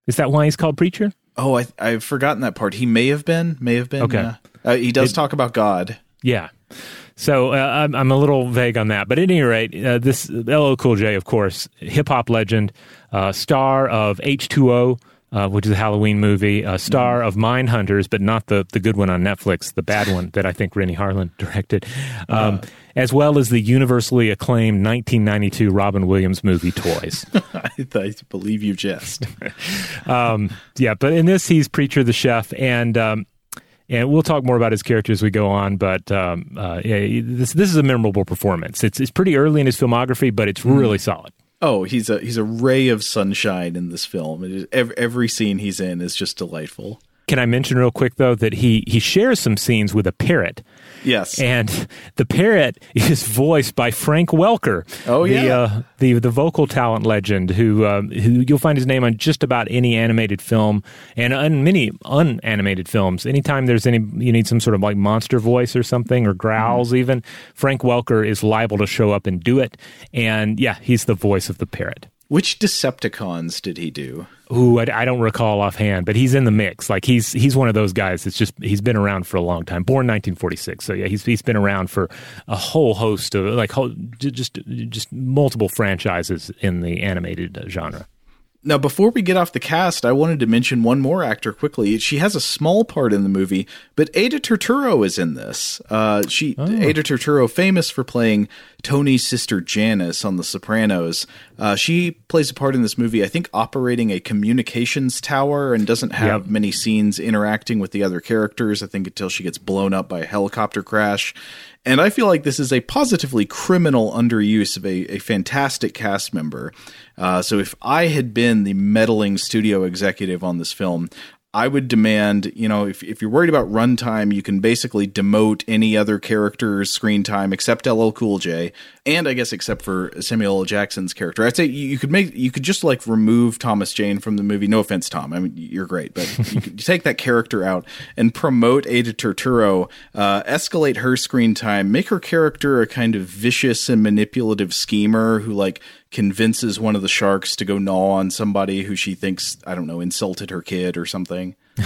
Is that why he's called Preacher? Oh, I, I've forgotten that part. He may have been, may have been. Okay. uh, uh, he does It- talk about God. Yeah. So uh, I'm, I'm a little vague on that. But at any rate, uh, this LL Cool J, of course, hip hop legend, uh, star of H2O, uh, which is a Halloween movie, a star of Mind Hunters, but not the, the good one on Netflix, the bad one that I think Renny Harlin directed, um, as well as the universally acclaimed 1992 Robin Williams movie Toys. I, I believe you jest. um, yeah, but in this, he's Preacher the Chef, and um, and we'll talk more about his character as we go on. But um, uh, yeah, this this is a memorable performance. It's it's pretty early in his filmography, but it's really solid. Oh, he's a he's a ray of sunshine in this film. It is, every, every scene he's in is just delightful. Can I mention real quick though that he he shares some scenes with a parrot. Yes, and the parrot is voiced by Frank Welker. Oh the, yeah, uh, the the vocal talent legend who uh, who you'll find his name on just about any animated film and on many unanimated films. Anytime there's any you need some sort of like monster voice or something or growls Mm-hmm. even, Frank Welker is liable to show up and do it. And yeah, he's the voice of the parrot. Which Decepticons did he do? Ooh, I, I, don't recall offhand, but he's in the mix. Like he's he's one of those guys that's just he's been around for a long time. Born 1946, so yeah, he's he's been around for a whole host of like whole, just just multiple franchises in the animated genre. Now, before we get off the cast, I wanted to mention one more actor quickly. She has a small part in the movie, but Ada Turturro is in this. Uh, she oh. Ada Turturro, famous for playing Tony's sister Janice on The Sopranos. Uh, she plays a part in this movie, I think, operating a communications tower and doesn't have yep. many scenes interacting with the other characters. I think until she gets blown up by a helicopter crash. And I feel like this is a positively criminal underuse of a, a fantastic cast member. Uh, so if I had been the meddling studio executive on this film, I would demand, you know, if, if you're worried about runtime, you can basically demote any other character's screen time except LL Cool J, and I guess except for Samuel L. Jackson's character. I'd say you could make, you could just like remove Thomas Jane from the movie. No offense, Tom. I mean, you're great, but you could take that character out and promote Ada Turturro, uh, escalate her screen time, make her character a kind of vicious and manipulative schemer who like convinces one of the sharks to go gnaw on somebody who she thinks I don't know insulted her kid or something.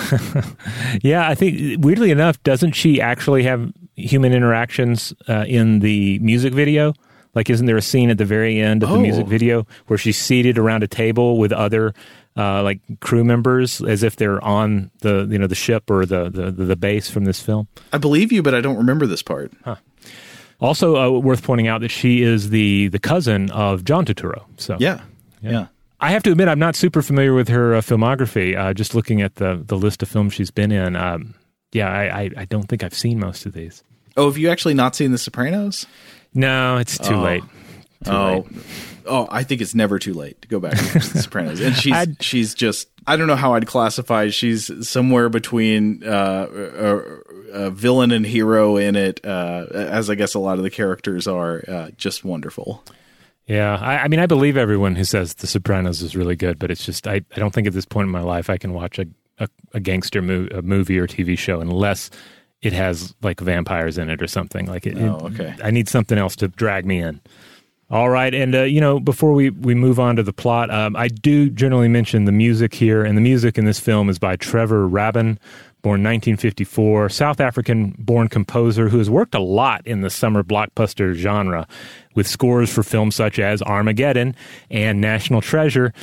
yeah, I think weirdly enough, doesn't she actually have human interactions uh, in the music video? Like, isn't there a scene at the very end of Oh. the music video where she's seated around a table with other uh, like crew members, as if they're on the you know the ship or the the, the base from this film? I believe you, but I don't remember this part. Also, uh, worth pointing out that she is the the cousin of John Turturro. So Yeah, yeah. I have to admit, I'm not super familiar with her uh, filmography. Uh, just looking at the the list of films she's been in, um, yeah, I, I, I don't think I've seen most of these. Oh, have you actually not seen The Sopranos? No, it's too Oh. late. Too oh, late. oh, I think it's never too late to go back to The Sopranos. And she's I'd- she's just I don't know how I'd classify. She's somewhere between uh, a, villain and hero in it, uh, as I guess a lot of the characters are. Uh, just wonderful. Yeah, I, I mean, I believe everyone who says The Sopranos is really good, but it's just I, I don't think at this point in my life I can watch a a, a gangster mo- a movie or TV show unless it has like vampires in it or something. Like it, Oh, it- okay. I need something else to drag me in. All right, and uh, you know, before we we move on to the plot, um, I do generally mention the music here, and the music in this film is by Trevor Rabin, born 1954, South African-born composer who has worked a lot in the summer blockbuster genre, with scores for films such as Armageddon and National Treasure.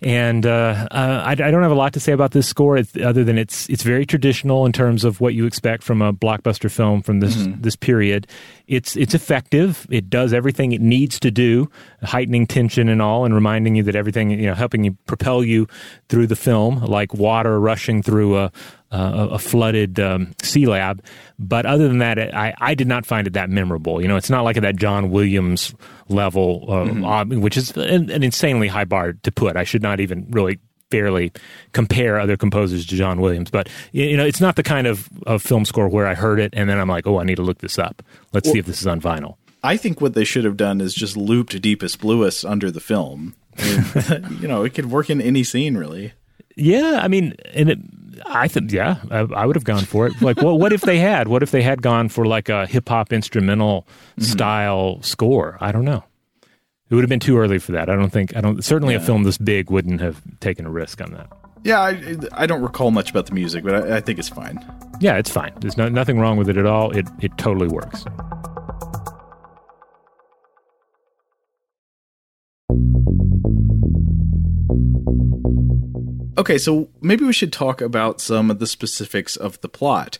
And uh, uh, I, I don't have a lot to say about this score, other than it's it's very traditional in terms of what you expect from a blockbuster film from this this period. It's it's effective. It does everything it needs to do, heightening tension and all, and reminding you that everything you know, helping you propel you through the film, like water rushing through a a, a flooded um, sea lab. But other than that, I, I did not find it that memorable. You know, it's not like at that John Williams level, uh, uh, which is an, an insanely high bar to put. I should not even really fairly compare other composers to John Williams. But you know, it's not the kind of, of film score where I heard it and then I'm like, oh, I need to look this up. Let's see if this is on vinyl. I think what they should have done is just looped Deepest Bluest under the film. I mean, you know, it could work in any scene, really. Yeah, I mean, and it, I think, yeah, I, I would have gone for it. Like, what, what if they had? What if they had gone for like a hip hop instrumental mm-hmm. style score? I don't know. It would have been too early for that. I don't think. I don't. Certainly, a film this big wouldn't have taken a risk on that. Yeah, I, I don't recall much about the music, but I, I think it's fine. Yeah, it's fine. There's no, nothing wrong with it at all. It it totally works. Okay, so maybe we should talk about some of the specifics of the plot.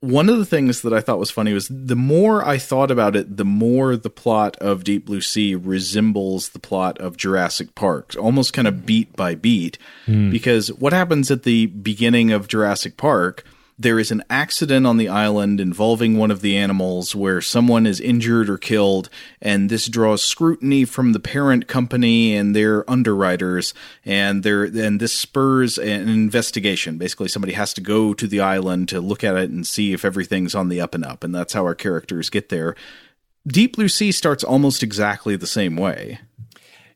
One of the things that I thought was funny was the more I thought about it, the more the plot of Deep Blue Sea resembles the plot of Jurassic Park, almost kind of beat by beat. Hmm. Because what happens at the beginning of Jurassic Park? There is an accident on the island involving one of the animals where someone is injured or killed, and this draws scrutiny from the parent company and their underwriters, and there and this spurs an investigation. Basically, somebody has to go to the island to look at it and see if everything's on the up and up, and that's how our characters get there. Deep Blue Sea starts almost exactly the same way.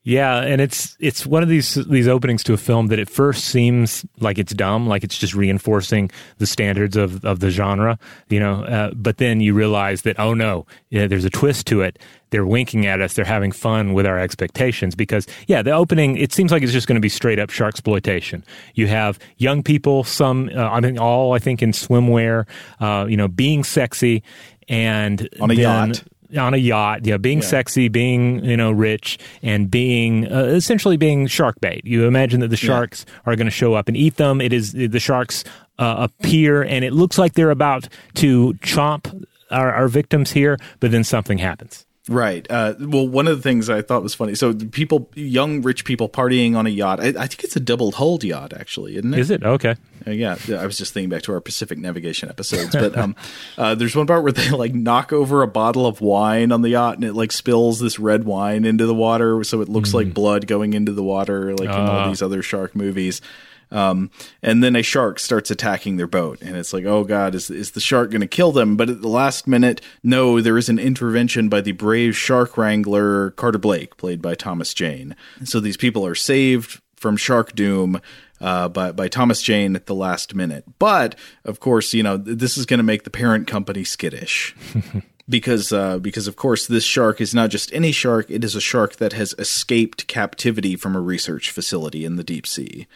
Yeah, and it's it's one of these these openings to a film that at first seems like it's dumb, like it's just reinforcing the standards of of the genre, you know. Uh, but then you realize that oh no, yeah, there's a twist to it. They're winking at us. They're having fun with our expectations because yeah, the opening it seems like it's just going to be straight up shark exploitation. You have young people, some uh, I mean all I think in swimwear, uh, you know, being sexy and On a then- yacht. On a yacht, yeah, being sexy, being you know rich, and being uh, essentially being shark bait. You imagine that the sharks are going to show up and eat them. It is the sharks uh, appear, and it looks like they're about to chomp our, our victims here, but then something happens. Right. Uh, well, one of the things I thought was funny. So, people, young rich people partying on a yacht. I, I think it's a double hulled yacht, actually, isn't it? Is it okay? Uh, yeah, I was just thinking back to our Pacific navigation episodes, but um, uh, there's one part where they like knock over a bottle of wine on the yacht, and it like spills this red wine into the water, so it looks like blood going into the water, like in all these other shark movies. Um, and then a shark starts attacking their boat, and it's like, oh god, is is the shark going to kill them? But at the last minute, no, there is an intervention by the brave shark wrangler Carter Blake, played by Thomas Jane. So these people are saved from shark doom uh, by by Thomas Jane at the last minute. But of course, you know this is going to make the parent company skittish. Because, uh, because of course, this shark is not just any shark; it is a shark that has escaped captivity from a research facility in the deep sea.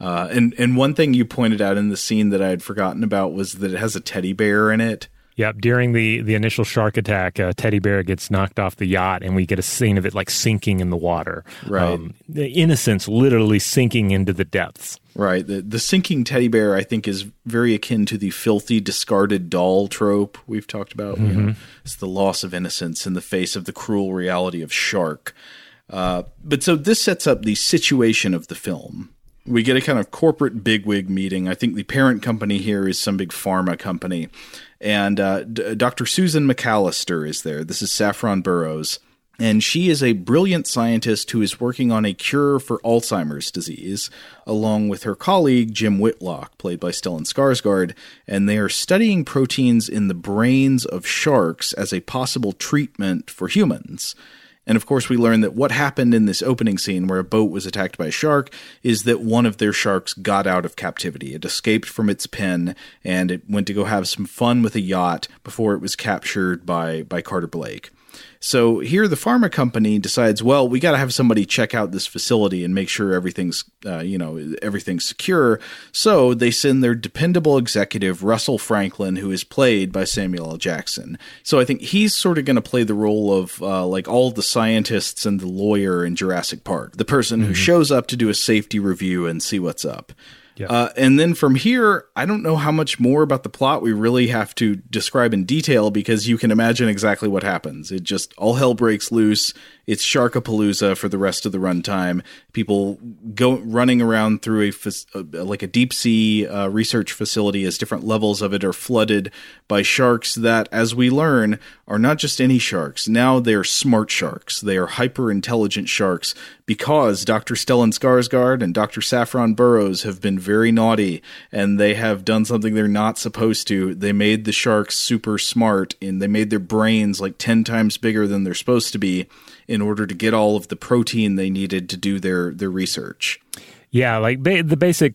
Uh, and and one thing you pointed out in the scene that I had forgotten about was that it has a teddy bear in it. Yep. During the the initial shark attack, uh, teddy bear gets knocked off the yacht, and we get a scene of it like sinking in the water. Right. the innocence literally sinking into the depths. Right. The the sinking teddy bear I think is very akin to the filthy discarded doll trope we've talked about. You know, it's the loss of innocence in the face of the cruel reality of shark. Uh, but so this sets up the situation of the film. We get a kind of corporate bigwig meeting. I think the parent company here is some big pharma company. And uh, D- Dr. Susan McAllister is there. This is Saffron Burrows. And she is a brilliant scientist who is working on a cure for Alzheimer's disease, along with her colleague Jim Whitlock, played by Stellan Skarsgård. And they are studying proteins in the brains of sharks as a possible treatment for humans. And of course, we learn that what happened in this opening scene where a boat was attacked by a shark is that one of their sharks got out of captivity. It escaped from its pen and it went to go have some fun with a yacht before it was captured by, by Carter Blake. So here, the pharma company decides, well, we got to have somebody check out this facility and make sure everything's, uh, you know, everything's secure. So they send their dependable executive, Russell Franklin, who is played by Samuel L. Jackson. So I think he's sort of going to play the role of uh, like all the scientists and the lawyer in Jurassic Park, the person who shows up to do a safety review and see what's up. Uh, and then from here, I don't know how much more about the plot we really have to describe in detail because you can imagine exactly what happens. It just all hell breaks loose. It's Sharkapalooza for the rest of the runtime. People go running around through a uh, like a deep sea uh, research facility as different levels of it are flooded by sharks that, as we learn, are not just any sharks. Now they are smart sharks. They are hyper intelligent sharks because Dr. Stellan Skarsgård and Dr. Saffron Burrows have been very naughty and they have done something they're not supposed to. They made the sharks super smart and they made their brains like 10 times bigger than they're supposed to be in order to get all of the protein they needed to do their their research. Yeah, like ba- the basic,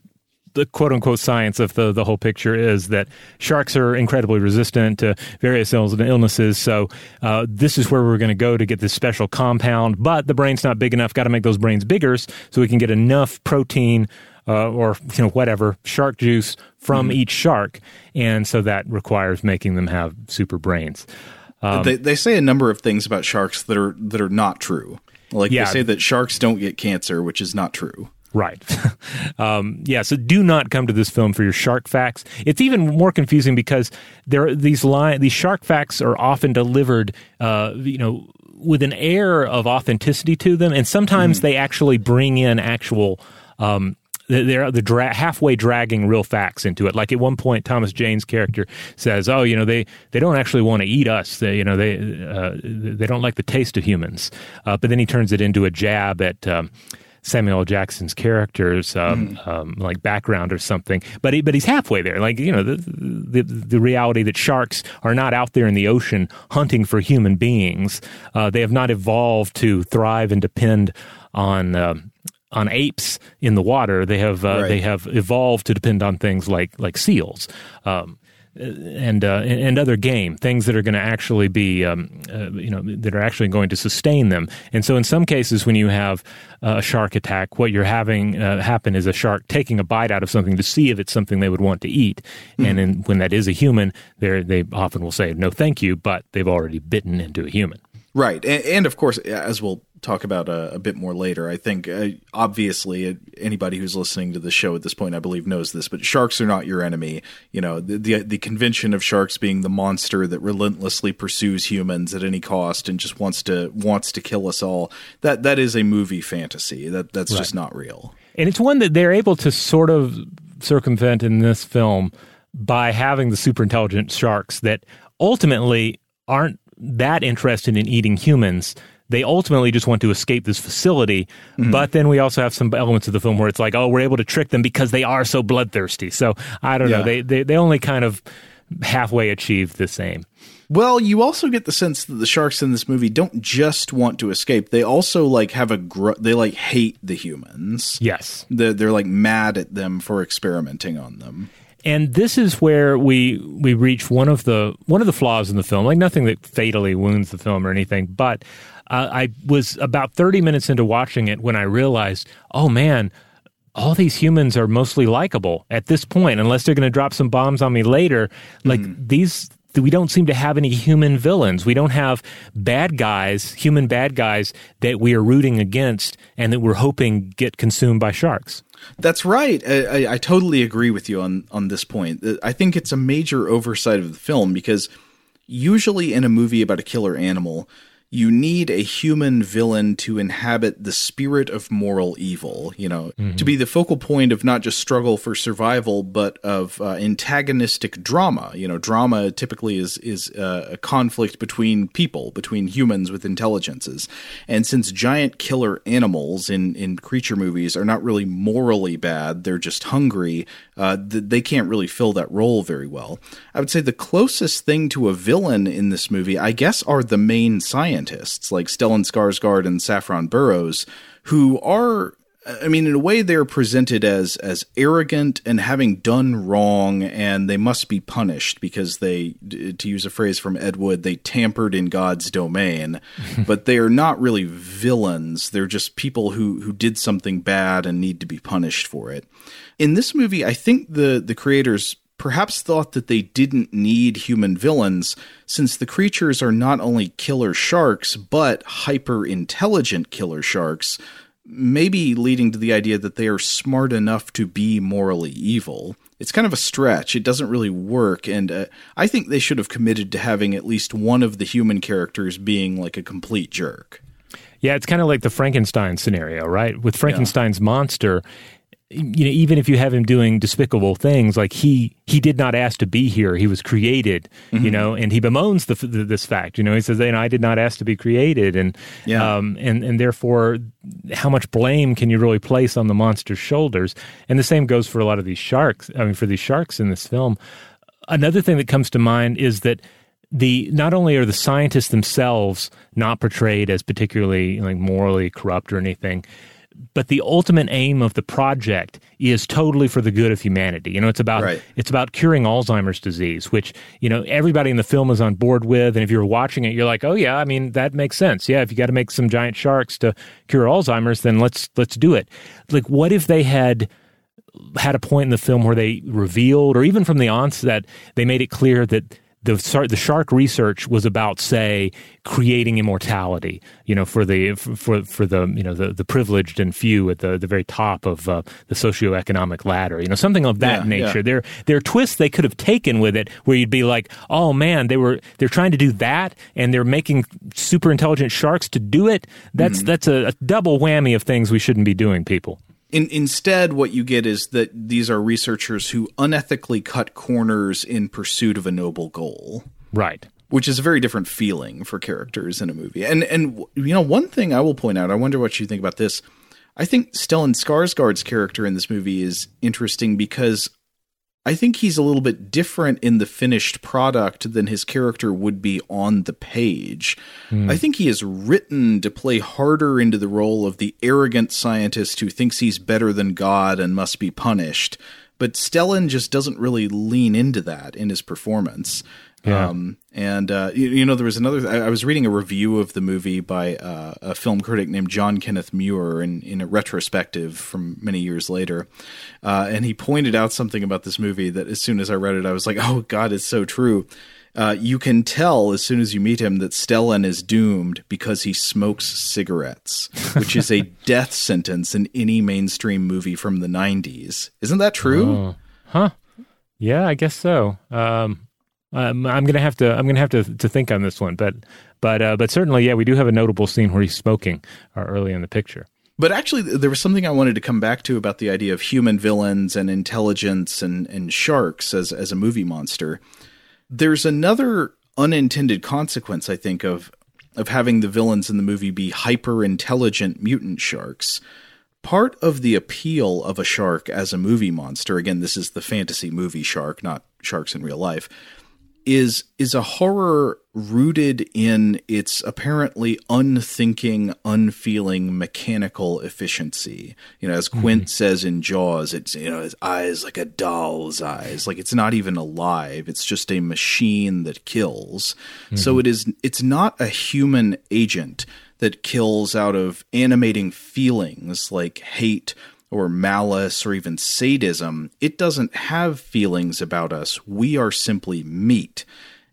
the quote unquote science of the, the whole picture is that sharks are incredibly resistant to various Ill- illnesses. So uh, this is where we're going to go to get this special compound, but the brain's not big enough. Got to make those brains bigger so we can get enough protein. Uh, or you know whatever shark juice from each shark, and so that requires making them have super brains. They they say a number of things about sharks that are that are not true. Like Yeah. they say that sharks don't get cancer, which is not true. Right. um, yeah. So do not come to this film for your shark facts. It's even more confusing because there these line these shark facts are often delivered, uh, you know, with an air of authenticity to them, and sometimes they actually bring in actual. Um, they're the dra- halfway dragging real facts into it. Like at one point, Thomas Jane's character says, "Oh, you know, they, they don't actually want to eat us. They, you know, they uh, they don't like the taste of humans." Uh, but then he turns it into a jab at. Um, Samuel Jackson's character's um, um, like background or something, but he, but he's halfway there. Like you know the, the the reality that sharks are not out there in the ocean hunting for human beings. Uh, they have not evolved to thrive and depend on. On apes in the water, they have uh, Right. they have evolved to depend on things like like seals. Um, and uh, and other game things that are going to actually be um, uh, you know that are actually going to sustain them. And so in some cases, when you have uh, a shark attack, what you're having uh, happen is a shark taking a bite out of something to see if it's something they would want to eat. And in, when that is a human, they they often will say no, thank you, but they've already bitten into a human. Right, and, and of course, as we'll talk about a, a bit more later, I think uh, obviously uh, anybody who's listening to the show at this point, I believe, knows this. But sharks are not your enemy. You know, the, the the convention of sharks being the monster that relentlessly pursues humans at any cost and just wants to wants to kill us all. That that is a movie fantasy. That that's just not real. And it's one that they're able to sort of circumvent in this film by having the super intelligent sharks that ultimately aren't that interested in eating humans. They ultimately just want to escape this facility. Mm-hmm. But then we also have some elements of the film where it's like, oh, we're able to trick them because they are so bloodthirsty. So I don't know. They, they, they only kind of halfway achieve the same. Well, you also get the sense that the sharks in this movie don't just want to escape; they also like have a gr- they like hate the humans. Yes. They're, they're like mad at them for experimenting on them. and this is where we we reach one of the one of the flaws in the film like nothing that fatally wounds the film or anything but uh, i was about 30 minutes into watching it when i realized oh man all these humans are mostly likable at this point unless they're going to drop some bombs on me later like these we don't seem to have any human villains. We don't have bad guys, human bad guys that we are rooting against and that we're hoping get consumed by sharks. That's right. I, I, I totally agree with you on on this point. I think it's a major oversight of the film because usually in a movie about a killer animal, you need a human villain to inhabit the spirit of moral evil, you know, to be the focal point of not just struggle for survival, but of uh, antagonistic drama. You know, drama typically is is uh, a conflict between people, between humans with intelligences. And since giant killer animals in in creature movies are not really morally bad, they're just hungry. Uh, th- they can't really fill that role very well. I would say the closest thing to a villain in this movie, I guess, are the main scientists like Stellan Skarsgård and Saffron Burrows, who are I mean, in a way, they're presented as as arrogant and having done wrong, and they must be punished because they, to use a phrase from Ed Wood, they tampered in God's domain. but they are not really villains; they're just people who who did something bad and need to be punished for it. In this movie, I think the the creators perhaps thought that they didn't need human villains since the creatures are not only killer sharks but hyper intelligent killer sharks maybe leading to the idea that they are smart enough to be morally evil. It's kind of a stretch. It doesn't really work, and uh, I think they should have committed to having at least one of the human characters being like a complete jerk. Yeah, it's kind of like the Frankenstein scenario, right? With Frankenstein's monster, you know, even if you have him doing despicable things, like he he did not ask to be here, he was created, you know, and he bemoans the, the, this fact. You know, he says, "You know, I did not ask to be created," and Yeah. um, and and therefore, how much blame can you really place on the monster's shoulders? And the same goes for a lot of these sharks. I mean, for these sharks in this film. Another thing that comes to mind is that the not only are the scientists themselves not portrayed as particularly like morally corrupt or anything, but the ultimate aim of the project is totally for the good of humanity. You know, it's about Right. it's about curing Alzheimer's disease, which you know everybody in the film is on board with. And if you're watching it, you're like, oh yeah, I mean that makes sense. Yeah, if you got to make some giant sharks to cure Alzheimer's, then let's let's do it. Like, what if they had had a point in the film where they revealed, or even from the onset, they made it clear that the the shark research was about, say, creating immortality. You know, for the for for the you know the, the privileged and few at the the very top of uh, the socioeconomic ladder. You know, something of that Yeah, nature. yeah. There there are twists they could have taken with it, where you'd be like, oh man, they were they're trying to do that, and they're making super intelligent sharks to do it. That's Mm-hmm. that's a, a double whammy of things we shouldn't be doing, people. In, instead, what you get is that these are researchers who unethically cut corners in pursuit of a noble goal. Right. which is a very different feeling for characters in a movie. And and you know, one thing I will point out, I wonder what you think about this. I think Stellan Skarsgård's character in this movie is interesting because I think he's a little bit different in the finished product than his character would be on the page. Hmm. I think he is written to play harder into the role of the arrogant scientist who thinks he's better than God and must be punished. But Stellan just doesn't really lean into that in his performance. Yeah. Um, and uh, you, you know, there was another. I, I was reading a review of the movie by uh, a film critic named John Kenneth Muir, in in a retrospective from many years later, uh, and he pointed out something about this movie that as soon as I read it, I was like, "Oh God, it's so true." Uh, you can tell as soon as you meet him that Stellan is doomed because he smokes cigarettes, which is a death sentence in any mainstream movie from the '90s. Isn't that true? Huh. Yeah, I guess so. Um, I'm, I'm gonna have to. I'm gonna have to to think on this one, but but uh, but certainly, yeah, we do have a notable scene where he's smoking uh, early in the picture. But actually, there was something I wanted to come back to about the idea of human villains and intelligence and, and sharks as, as a movie monster. There's another unintended consequence, I think, of of having the villains in the movie be hyper intelligent mutant sharks. Part of the appeal of a shark as a movie monster, again, this is the fantasy movie shark, not sharks in real life, is is a horror rooted in its apparently unthinking, unfeeling mechanical efficiency. You know, as hmm. Quint says in Jaws, it's you know his eyes like a doll's eyes, like it's not even alive. It's just a machine that kills. So hmm. it is. It's not a human agent that kills out of animating feelings like hate or malice or even sadism, it doesn't have feelings about us. We are simply meat.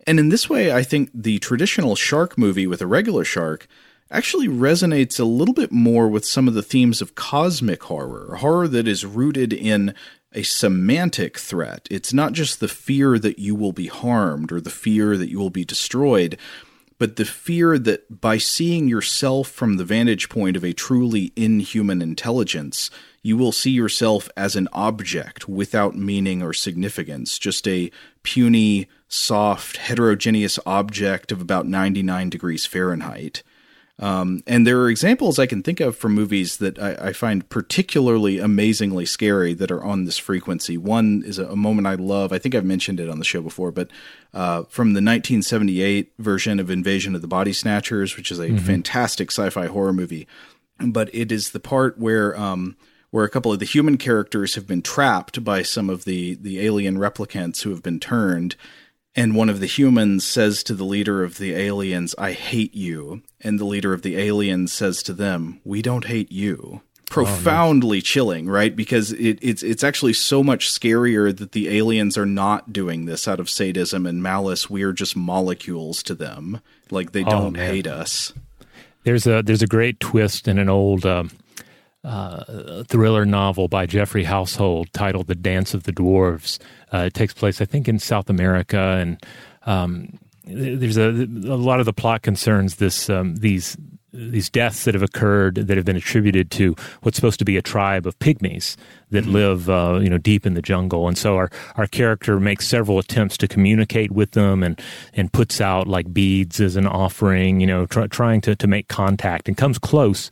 And in this way, I think the traditional shark movie with a regular shark actually resonates a little bit more with some of the themes of cosmic horror, horror that is rooted in a semantic threat. It's not just the fear that you will be harmed or the fear that you will be destroyed, but the fear that by seeing yourself from the vantage point of a truly inhuman intelligence, you will see yourself as an object without meaning or significance, just a puny, soft, heterogeneous object of about 99 degrees Fahrenheit. Um, and there are examples I can think of from movies that I, I find particularly amazingly scary that are on this frequency. One is a, a moment I love. I think I've mentioned it on the show before, but uh, from the 1978 version of Invasion of the Body Snatchers, which is a fantastic sci-fi horror movie. But it is the part where um, where a couple of the human characters have been trapped by some of the the alien replicants who have been turned and one of the humans says to the leader of the aliens, I hate you. And the leader of the aliens says to them, We don't hate you. Profoundly chilling, right? Because it, it's it's actually so much scarier that the aliens are not doing this out of sadism and malice. We are just molecules to them. Like they don't man. hate us. There's a there's a great twist in an old um, uh, thriller novel by Geoffrey Household titled "The Dance of the Dwarves." Uh, it takes place, I think, in South America, and um, there's a a lot of the plot concerns this um, these these deaths that have occurred that have been attributed to what's supposed to be a tribe of pygmies that live, uh, you know, deep in the jungle. And so our, our character makes several attempts to communicate with them and, and puts out like beads as an offering, you know, try, trying to, to make contact and comes close.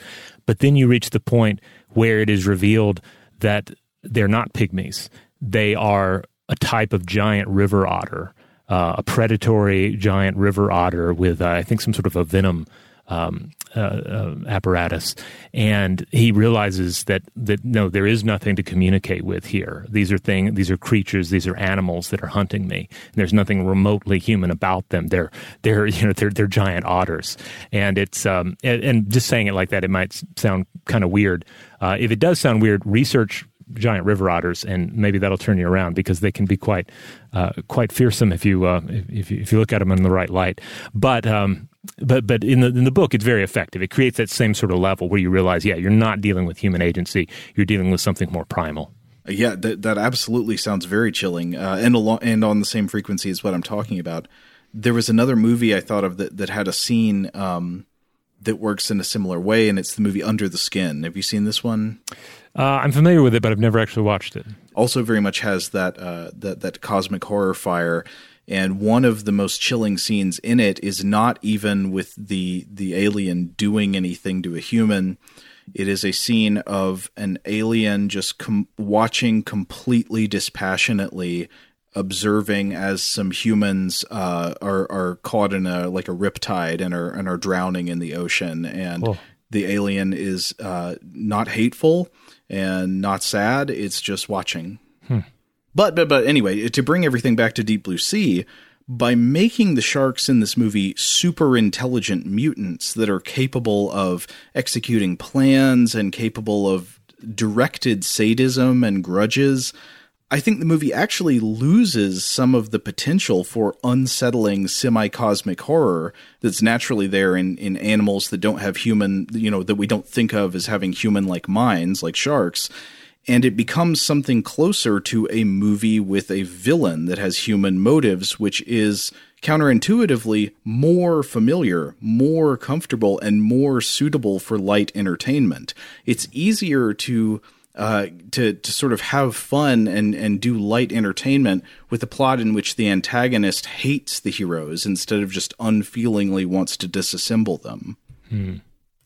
But then you reach the point where it is revealed that they're not pygmies. They are a type of giant river otter, uh, a predatory giant river otter with, uh, I think, some sort of a venom um, uh, uh, apparatus, and he realizes that that no, there is nothing to communicate with here. These are thing, these are creatures, these are animals that are hunting me. And there's nothing remotely human about them. They're they're you know they're they're giant otters, and it's um and, and just saying it like that, it might sound kind of weird. Uh, if it does sound weird, research giant river otters, and maybe that'll turn you around because they can be quite uh, quite fearsome if you uh, if if you look at them in the right light. But um, but but in the in the book, it's very effective. It creates that same sort of level where you realize, yeah, you're not dealing with human agency; you're dealing with something more primal. Yeah, that that absolutely sounds very chilling, uh, and along and on the same frequency as what I'm talking about. There was another movie I thought of that that had a scene um, that works in a similar way, and it's the movie Under the Skin. Have you seen this one? Uh, I'm familiar with it, but I've never actually watched it. Also, very much has that uh, that that cosmic horror fire. And one of the most chilling scenes in it is not even with the the alien doing anything to a human. It is a scene of an alien just com- watching completely dispassionately observing as some humans uh, are are caught in a like a riptide and are and are drowning in the ocean, and Oh. the alien is uh, not hateful and not sad. It's just watching. But but but anyway, to bring everything back to Deep Blue Sea, by making the sharks in this movie super intelligent mutants that are capable of executing plans and capable of directed sadism and grudges, I think the movie actually loses some of the potential for unsettling semi cosmic horror that's naturally there in, in animals that don't have human, you know, that we don't think of as having human like minds, like sharks. And it becomes something closer to a movie with a villain that has human motives, which is counterintuitively more familiar, more comfortable, and more suitable for light entertainment. It's easier to uh, to to sort of have fun and and do light entertainment with a plot in which the antagonist hates the heroes instead of just unfeelingly wants to disassemble them.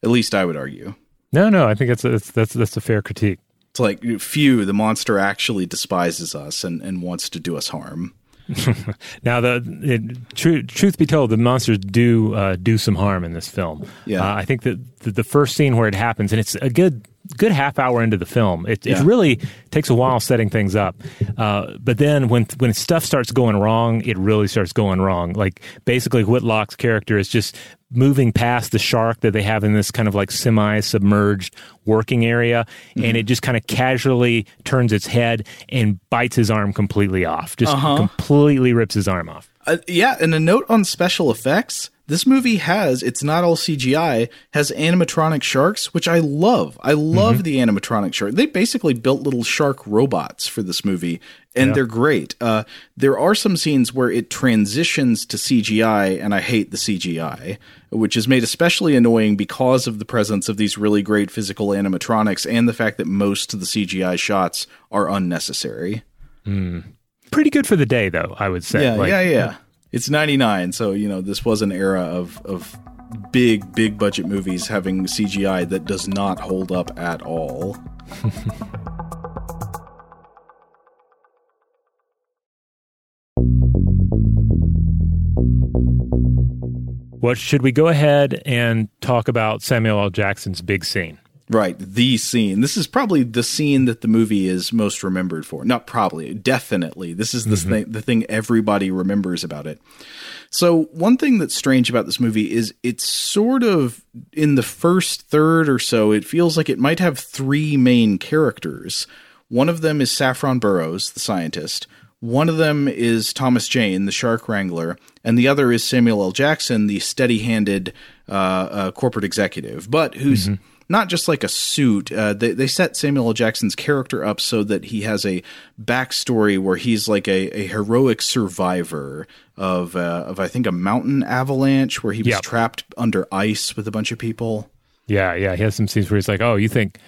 At least I would argue. No, no, I think that's a, that's, that's a fair critique. It's like, phew, the monster actually despises us and, and wants to do us harm. Now, the it, tru- truth be told, the monsters do uh, do some harm in this film. Yeah. uh, I think that the, the first scene where it happens, and it's a good good half hour into the film. It, Yeah. it really takes a while setting things up, uh, but then when when stuff starts going wrong, it really starts going wrong. Like basically, Whitlock's character is just moving past the shark that they have in this kind of like semi submerged working area, and it just kind of casually turns its head and bites his arm completely off. Just completely rips his arm off. Uh, yeah, and a note on special effects. This movie has, it's not all CGI, has animatronic sharks, which I love. I love the animatronic shark. They basically built little shark robots for this movie, and they're great. Uh, there are some scenes where it transitions to CGI, and I hate the CGI, which is made especially annoying because of the presence of these really great physical animatronics and the fact that most of the CGI shots are unnecessary. Hmm. Pretty good for the day, though. I would say. Yeah, Like, yeah, yeah. It's 99, so you know, this was an era of of big big budget movies having CGI that does not hold up at all. What should we go ahead and talk about Samuel L. Jackson's big scene? Right, the scene. This is probably the scene that the movie is most remembered for. Not probably, definitely. This is the mm-hmm. thing the thing everybody remembers about it. So, one thing that's strange about this movie is it's sort of in the first third or so, it feels like it might have three main characters. One of them is Saffron Burrows, the scientist. One of them is Thomas Jane, the shark wrangler, and the other is Samuel L. Jackson, the steady-handed uh, uh, corporate executive, but who's not just like a suit. Uh, they they set Samuel L. Jackson's character up so that he has a backstory where he's like a, a heroic survivor of uh, of I think a mountain avalanche where he was Yep. trapped under ice with a bunch of people. Yeah, yeah. He has some scenes where he's like, "Oh, you think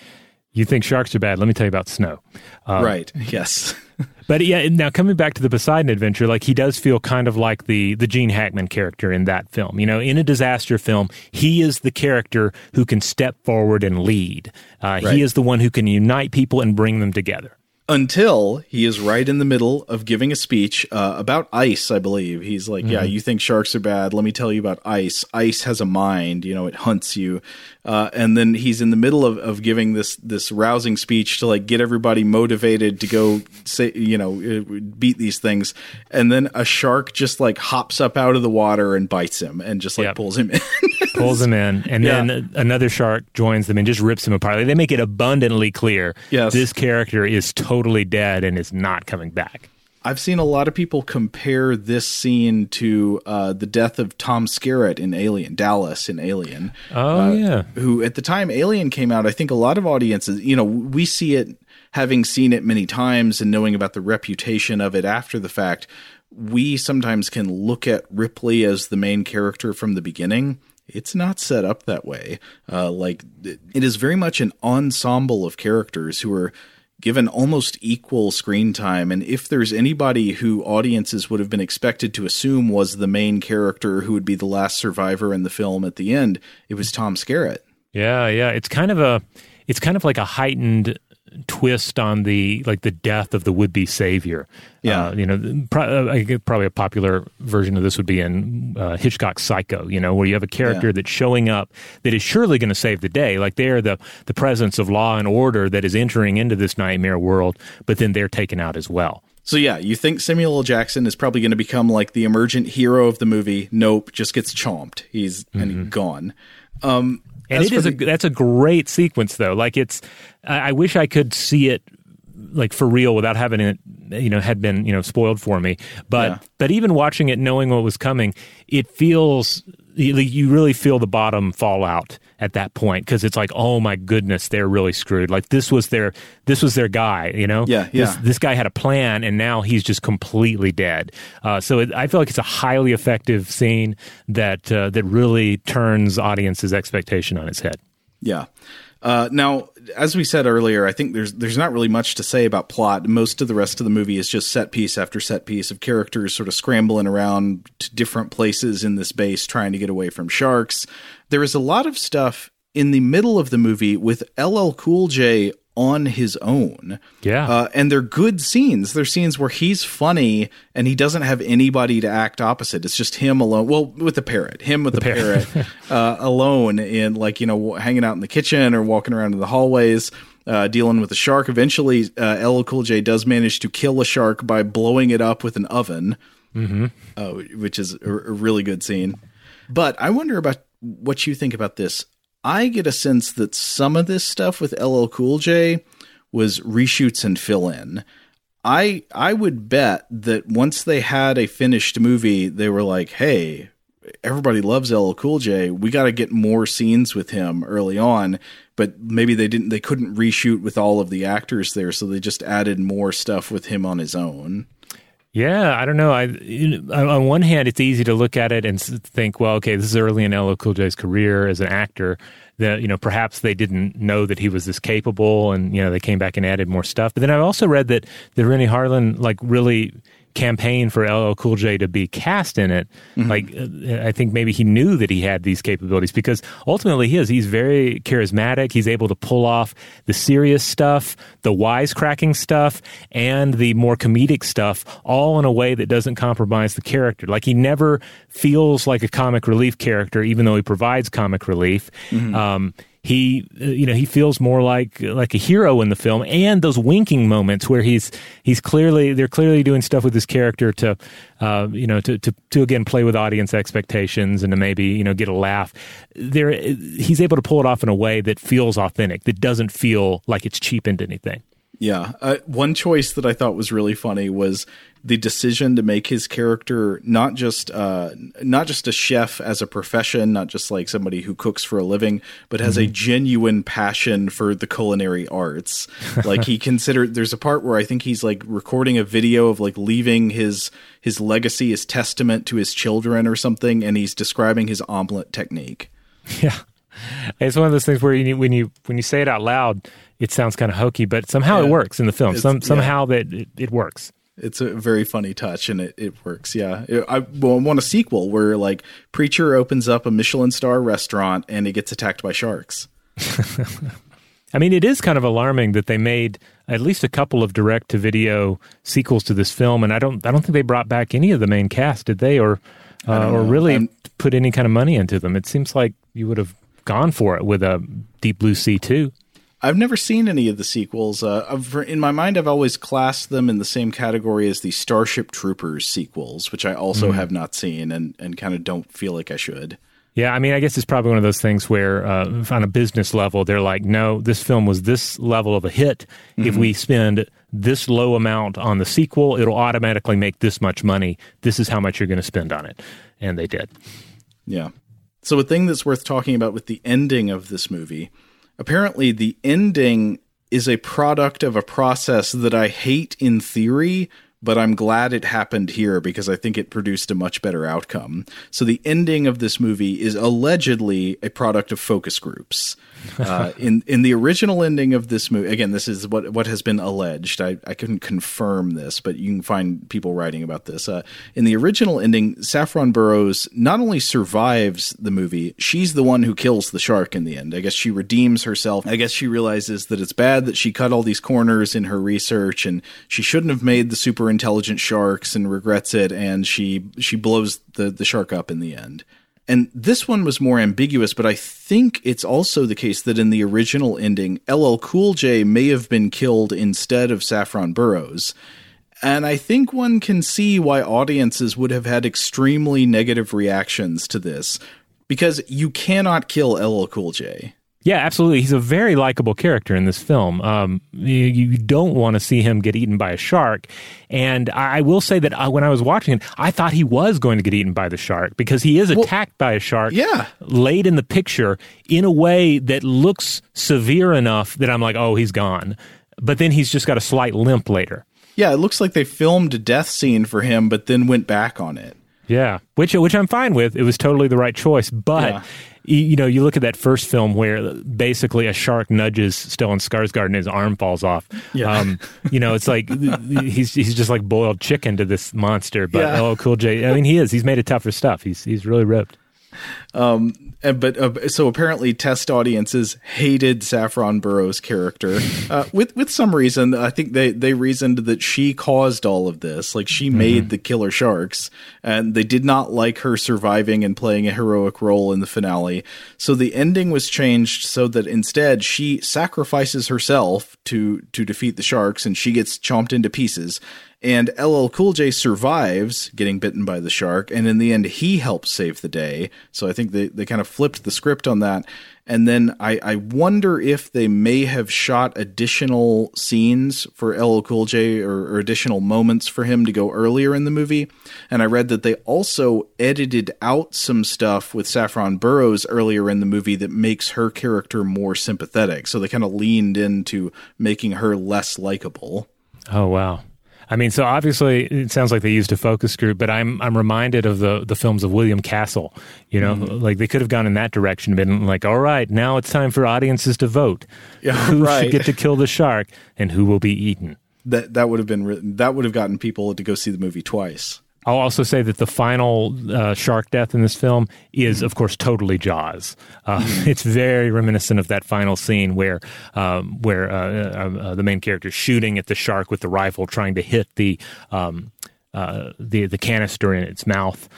you think sharks are bad? Let me tell you about snow." right. Yes. But yeah, now coming back to the Poseidon adventure, like he does feel kind of like the the Gene Hackman character in that film. You know, in a disaster film, he is the character who can step forward and lead. Uh, Right. He is the one who can unite people and bring them together. until he is right in the middle of giving a speech uh, about ice, I believe. He's like, Yeah, you think sharks are bad. Let me tell you about ice. Ice has a mind, you know, it hunts you. Uh, and then he's in the middle of, of giving this this rousing speech to like get everybody motivated to go say you know uh, beat these things and then a shark just like hops up out of the water and bites him and just like Yep. pulls him in pulls him in, and Yeah. then another shark joins them and just rips him apart. They make it abundantly clear Yes. this character is totally dead and is not coming back. I've seen a lot of people compare this scene to uh, the death of Tom Skerritt in Alien, Dallas in Alien. Oh yeah, who at the time Alien came out, I think a lot of audiences, you know, we see it having seen it many times and knowing about the reputation of it after the fact. We sometimes can look at Ripley as the main character from the beginning. It's not set up that way. Uh, like it is very much an ensemble of characters who are given almost equal screen time. And if there's anybody who audiences would have been expected to assume was the main character who would be the last survivor in the film at the end, it was Tom Skerritt. yeah, yeah. It's kind of a, it's kind of like a heightened twist on the like the death of the would-be savior. Yeah. uh, you know, pro- uh, I probably a popular version of this would be in uh, Hitchcock's Psycho. You know, where you have a character Yeah. that's showing up that is surely going to save the day. Like they're the the presence of law and order that is entering into this nightmare world, but then they're taken out as well. So yeah, you think Samuel L. Jackson is probably going to become like the emergent hero of the movie? Nope, just gets chomped. He's and he's gone. Um, And as it for a that's a great sequence though. Like it's, I, I wish I could see it like for real without having it, you know, had been you know spoiled for me. But Yeah. but even watching it, knowing what was coming, it feels you you really feel the bottom fall out at that point because it's like, oh my goodness, they're really screwed. Like this was their this was their guy, you know. Yeah, This, yeah. this guy had a plan, and now he's just completely dead. Uh, so it, I feel like it's a highly effective scene that uh, that really turns audiences' expectation on its head. Yeah. Uh, now, as we said earlier, I think there's there's not really much to say about plot. Most of the rest of the movie is just set piece after set piece of characters sort of scrambling around to different places in this base trying to get away from sharks. There is a lot of stuff in the middle of the movie with LL Cool J on his own. Yeah. Uh, and they're good scenes. They're scenes where he's funny and he doesn't have anybody to act opposite. It's just him alone. Well, with the parrot, him with the, parrot, uh, alone in like, you know, hanging out in the kitchen or walking around in the hallways. Uh, dealing with the shark. Eventually, uh, LL Cool J does manage to kill a shark by blowing it up with an oven, mm-hmm. uh, which is a, a really good scene. But I wonder about what you think about this. I get a sense that some of this stuff with LL Cool J was reshoots and fill in. I I would bet that once they had a finished movie, they were like, "Hey, everybody loves LL Cool J. We got to get more scenes with him early on." But maybe they didn't. They couldn't reshoot with all of the actors there, so they just added more stuff with him on his own. Yeah, I don't know. I you know, on- on one hand, it's easy to look at it and think, well, okay, this is early in LL Cool J's career as an actor. That you know, perhaps they didn't know that he was this capable, and you know, they came back and added more stuff. But then I've also read that that Renny Harlin like really campaigned for LL Cool J to be cast in it. Like, uh, I think maybe he knew that he had these capabilities because ultimately he is. He's very charismatic. He's able to pull off the serious stuff, the wisecracking stuff, and the more comedic stuff, all in a way that doesn't compromise the character. Like he never feels like a comic relief character, even though he provides comic relief. Um, he uh, you know he feels more like like a hero in the film and those winking moments where he's he's clearly they're clearly doing stuff with his character to uh, you know to, to to again play with audience expectations and to maybe you know get a laugh. There he's able to pull it off in a way that feels authentic that doesn't feel like it's cheapened anything Yeah. Uh, one choice that I thought was really funny was the decision to make his character not just uh, not just a chef as a profession, not just like somebody who cooks for a living, but has a genuine passion for the culinary arts. like he considered there's a part where I think he's like recording a video of like leaving his his legacy, his testament to his children or something, and he's describing his omelet technique. yeah it's one of those things where you, when you when you say it out loud it sounds kind of hokey but somehow it works in the film It's- Some, yeah. somehow that it, it works It's a very funny touch, and it, it works. Yeah, I, well, I want a sequel where like preacher opens up a Michelin star restaurant and it gets attacked by sharks. I mean, it is kind of alarming that they made at least a couple of direct to video sequels to this film, and I don't I don't think they brought back any of the main cast, did they, or uh, or really I'm- put any kind of money into them? It seems like you would have gone for it with a Deep Blue Sea too. I've never seen any of the sequels. Uh, I've- in my mind, I've always classed them in the same category as the Starship Troopers sequels, which I also have not seen and, and kind of don't feel like I should. Yeah, I mean, I guess it's probably one of those things where, uh, on a business level, they're like, no, this film was this level of a hit. If we spend this low amount on the sequel, it'll automatically make this much money. This is how much you're going to spend on it. And they did. Yeah. So, a thing that's worth talking about with the ending of this movie apparently, the ending is a product of a process that I hate in theory, but I'm glad it happened here because I think it produced a much better outcome. So, the ending of this movie is allegedly a product of focus groups. Uh, in in the original ending of this movie, again, this is what what has been alleged. I, I couldn't confirm this, but you can find people writing about this. Uh, in the original ending, Saffron Burrows not only survives the movie, she's the one who kills the shark in the end. I guess she redeems herself. I guess she realizes that it's bad that she cut all these corners in her research, and she shouldn't have made the super intelligent sharks, and regrets it. And she she blows the the shark up in the end. And this one was more ambiguous, but I think it's also the case that in the original ending, LL Cool J may have been killed instead of Saffron Burrows. And I think one can see why audiences would have had extremely negative reactions to this because you cannot kill LL Cool J. Yeah, absolutely. He's a very likable character in this film. Um, you, you don't want to see him get eaten by a shark. And I, I will say that uh, when I was watching it, I thought he was going to get eaten by the shark because he is attacked by a shark. yeah. Laid in the picture in a way that looks severe enough that I'm like, oh, he's gone. But then he's just got a slight limp later. Yeah, it looks like they filmed a death scene for him, but then went back on it. Yeah, which which I'm fine with. It was totally the right choice. But Yeah. you, you know, you look at that first film where basically a shark nudges Stellan Skarsgård and his arm falls off. Yeah. Um, you know, it's like he's he's just like boiled chicken to this monster. But Yeah. oh, Cool J. I mean, he is. He's made of tougher stuff. He's he's really ripped. Uh, but uh, so apparently test audiences hated Saffron Burrows' character uh, with with some reason. I think they they reasoned that she caused all of this, like she made the killer sharks, and they did not like her surviving and playing a heroic role in the finale. So the ending was changed so that instead she sacrifices herself to to defeat the sharks, and she gets chomped into pieces. And LL Cool J survives getting bitten by the shark, and in the end, he helps save the day. So I think they, they kind of flipped the script on that. And then I, I wonder if they may have shot additional scenes for LL Cool J or, or additional moments for him to go earlier in the movie. And I read that they also edited out some stuff with Saffron Burrows earlier in the movie that makes her character more sympathetic. So they kind of leaned into making her less likable. Oh wow. I mean, so obviously it sounds like they used a focus group, but I'm I'm reminded of the the films of William Castle. You know, Mm-hmm. like they could have gone in that direction, been like, all right, now it's time for audiences to vote. Yeah, who right. should get to kill the shark and who will be eaten. that that would have been that would have gotten people to go see the movie twice. I'll also say that the final uh, shark death in this film is, of course, totally Jaws. Uh, It's very reminiscent of that final scene where um, where uh, uh, uh, the main character is shooting at the shark with the rifle, trying to hit the. Um, uh, the the canister in its mouth.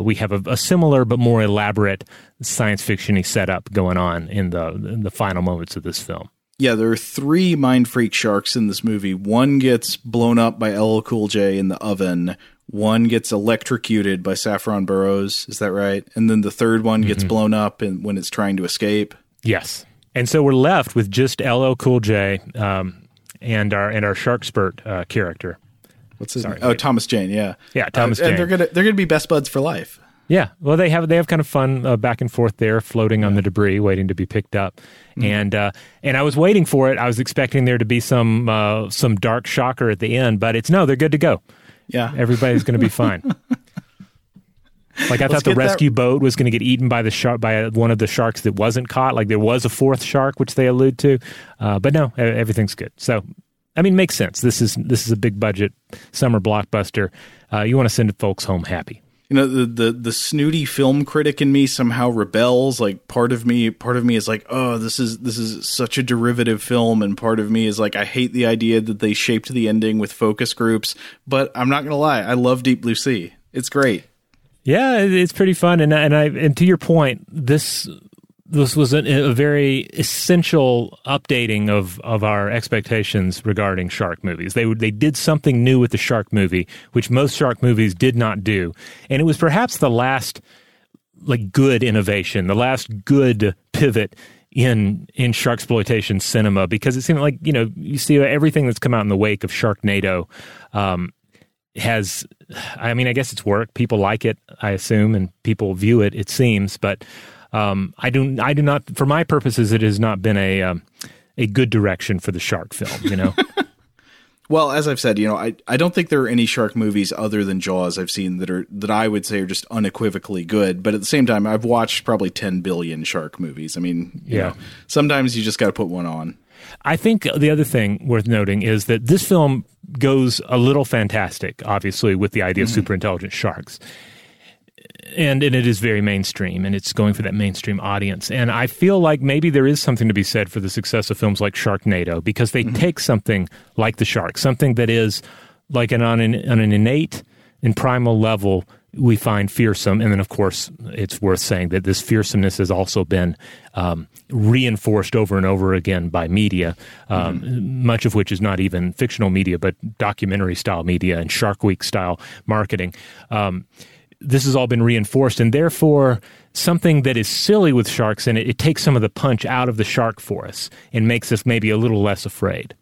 We have a, a similar but more elaborate science fictiony setup going on in the in the final moments of this film. Yeah, there are three mind freak sharks in this movie. One gets blown up by LL Cool J in the oven. One gets electrocuted by Saffron Burrows. Is that right? And then the third one gets blown up and when it's trying to escape. Yes. And so we're left with just LL Cool J um, and our and our Shark Spurt uh, character. What's his Sorry, name? Oh, wait. Thomas Jane. Yeah, Yeah, Thomas Uh, And Jane. they're gonna they're gonna be best buds for life. Yeah. Well, they have they have kind of fun uh, back and forth there, floating on the debris, waiting to be picked up. And uh, and I was waiting for it. I was expecting there to be some uh, some dark shocker at the end, but it's no. They're good to go. Yeah, Everybody's going to be fine. Like I Let's thought the get that- rescue boat was going to get eaten by the shark by one of the sharks that wasn't caught. Like there was a fourth shark, which they allude to, uh, but no, everything's good. So, I mean, makes sense. This is this is a big budget summer blockbuster. Uh, you want to send folks home happy. You know the, the the snooty film critic in me somehow rebels like part of me part of me is like oh this is this is such a derivative film and part of me is like i hate the idea that they shaped the ending with focus groups but i'm not gonna lie i love deep blue sea. It's great. Yeah, it's pretty fun, and and I and to your point, this this was a, very essential updating of of our expectations regarding shark movies. They they did something new with the shark movie, which most shark movies did not do, and it was perhaps the last like good innovation, the last good pivot in in shark exploitation cinema because it seemed like you know you see everything that's come out in the wake of Sharknado. Um, has i mean i guess it's work people like it i assume and people view it it seems but um, i do i do not for my purposes it has not been a um, a good direction for the shark film you know? Well as i've said you know i i don't think there are any shark movies other than jaws i've seen that are that i would say are just unequivocally good. But at the same time i've watched probably 10 billion shark movies. I mean you Yeah. know, sometimes you just got to put one on. I think the other thing worth noting is that this film goes a little fantastic, obviously, with the idea of super intelligent sharks. And, and it is very mainstream, and it's going for that mainstream audience. And I feel like maybe there is something to be said for the success of films like Sharknado because they take something like the shark, something that is like an on an, on an innate and primal level we find fearsome. And then, of course, it's worth saying that this fearsomeness has also been um, reinforced over and over again by media, um, much of which is not even fictional media, but documentary style media and Shark Week style marketing. Um, this has all been reinforced, and therefore, something that is silly with sharks and it, it takes some of the punch out of the shark for us and makes us maybe a little less afraid.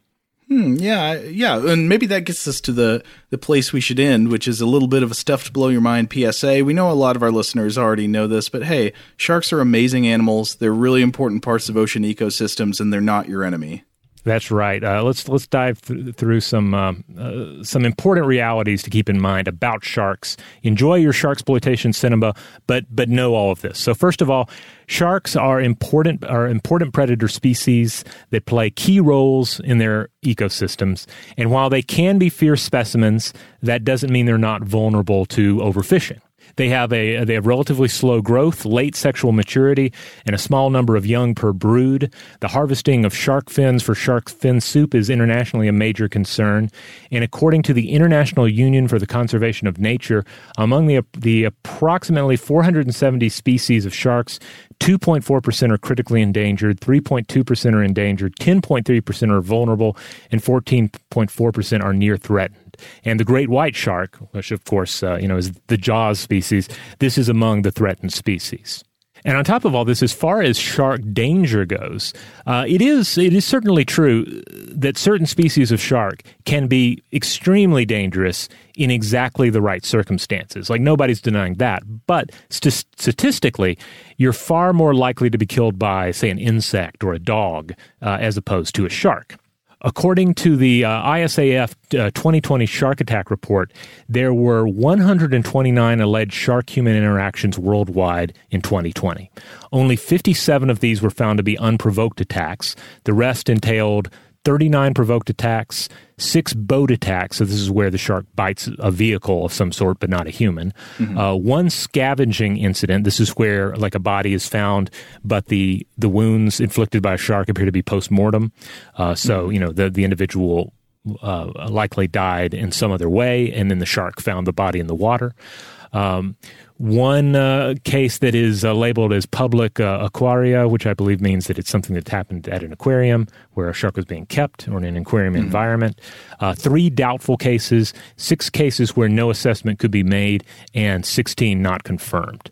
Hmm, Yeah, yeah, and maybe that gets us to the the place we should end, which is a little bit of a stuff to blow your mind PSA. We know a lot of our listeners already know this, but hey, sharks are amazing animals. They're really important parts of ocean ecosystems, and they're not your enemy. That's right. Uh, let's let's dive th- through some um, uh, some important realities to keep in mind about sharks. Enjoy your shark exploitation cinema, but but know all of this. So first of all, sharks are important are important predator species that play key roles in their ecosystems. And while they can be fierce specimens, that doesn't mean they're not vulnerable to overfishing. They have a they have relatively slow growth, late sexual maturity, and a small number of young per brood. The harvesting of shark fins for shark fin soup is internationally a major concern, and according to the International Union for the Conservation of Nature, among the the approximately 470 species of sharks, 2.4% are critically endangered, 3.2% are endangered, 10.3% are vulnerable, and 14.4% are near threatened. And the great white shark, which of course uh, you know is the Jaws species, this is among the threatened species. And on top of all this, as far as shark danger goes, uh, it is it is certainly true that certain species of shark can be extremely dangerous in exactly the right circumstances. Like nobody's denying that, but st- statistically, you're far more likely to be killed by, say, an insect or a dog uh, as opposed to a shark. According to the uh, ISAF uh, 2020 Shark Attack Report, there were 129 alleged shark human interactions worldwide in 2020. Only 57 of these were found to be unprovoked attacks. The rest entailed 39 provoked attacks, six boat attacks. So, this is where the shark bites a vehicle of some sort, but not a human. Uh, one scavenging incident. This is where, like, a body is found, but the, the wounds inflicted by a shark appear to be post mortem. Uh, so, you know, the, the individual uh, likely died in some other way, and then the shark found the body in the water. Um, one uh, case that is uh, labeled as public uh, aquaria, which I believe means that it's something that happened at an aquarium where a shark was being kept or in an aquarium environment. Uh, three doubtful cases, six cases where no assessment could be made, and 16 not confirmed.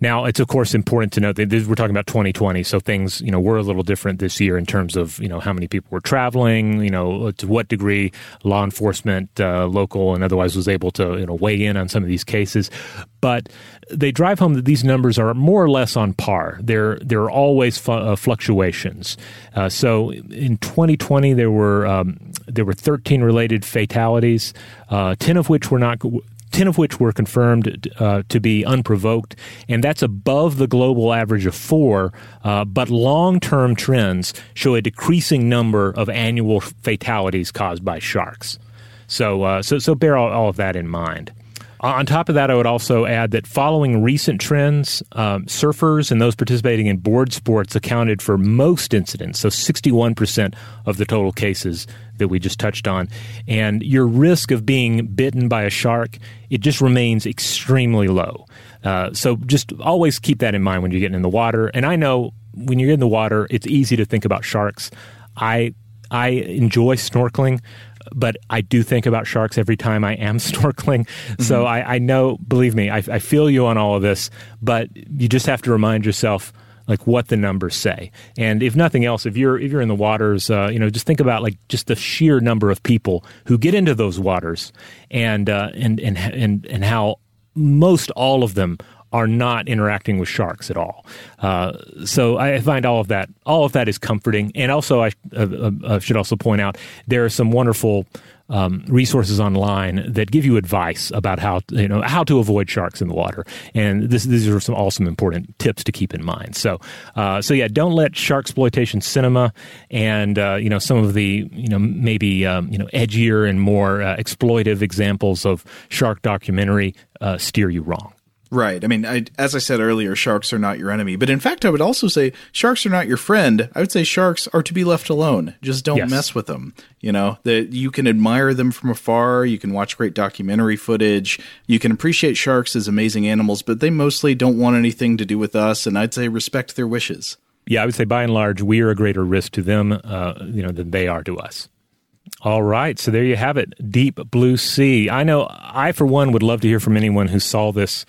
Now, it's of course important to note that this, we're talking about 2020, so things you know were a little different this year in terms of you know how many people were traveling, you know to what degree law enforcement, uh, local and otherwise, was able to you know weigh in on some of these cases. But they drive home that these numbers are more or less on par. There there are always fu- uh, fluctuations. Uh, so in 2020, there were um, there were 13 related fatalities, uh, 10 of which were not 10 of which were confirmed uh, to be unprovoked, and that's above the global average of four. Uh, but long term trends show a decreasing number of annual fatalities caused by sharks. So, uh, so, so bear all, all of that in mind. On top of that, I would also add that following recent trends, um, surfers and those participating in board sports accounted for most incidents, so 61% of the total cases that we just touched on. And your risk of being bitten by a shark, it just remains extremely low. Uh, so just always keep that in mind when you're getting in the water. And I know when you're in the water, it's easy to think about sharks. I I enjoy snorkeling, but I do think about sharks every time I am snorkeling. Mm-hmm. So I, I, know, believe me, I, I feel you on all of this, but you just have to remind yourself like what the numbers say. And if nothing else, if you're if you're in the waters, uh, you know, just think about like just the sheer number of people who get into those waters, and uh, and and and and how most all of them are not interacting with sharks at all. Uh, so I find all of that all of that is comforting. And also, I uh, uh, uh, should also point out there are some wonderful. Um, resources online that give you advice about how you know how to avoid sharks in the water, and this, these are some awesome important tips to keep in mind. So, uh, so yeah, don't let shark exploitation cinema and uh, you know some of the you know maybe um, you know edgier and more exploitive examples of shark documentary steer you wrong. Right. I mean, I, as I said earlier, sharks are not your enemy. But in fact, I would also say sharks are not your friend. I would say sharks are to be left alone. Just don't yes. mess with them. You know, that you can admire them from afar. You can watch great documentary footage. You can appreciate sharks as amazing animals, but they mostly don't want anything to do with us. And I'd say respect their wishes. Yeah, I would say by and large, we are a greater risk to them, uh, you know, than they are to us. All right, so there you have it, Deep Blue Sea. I know I, for one, would love to hear from anyone who saw this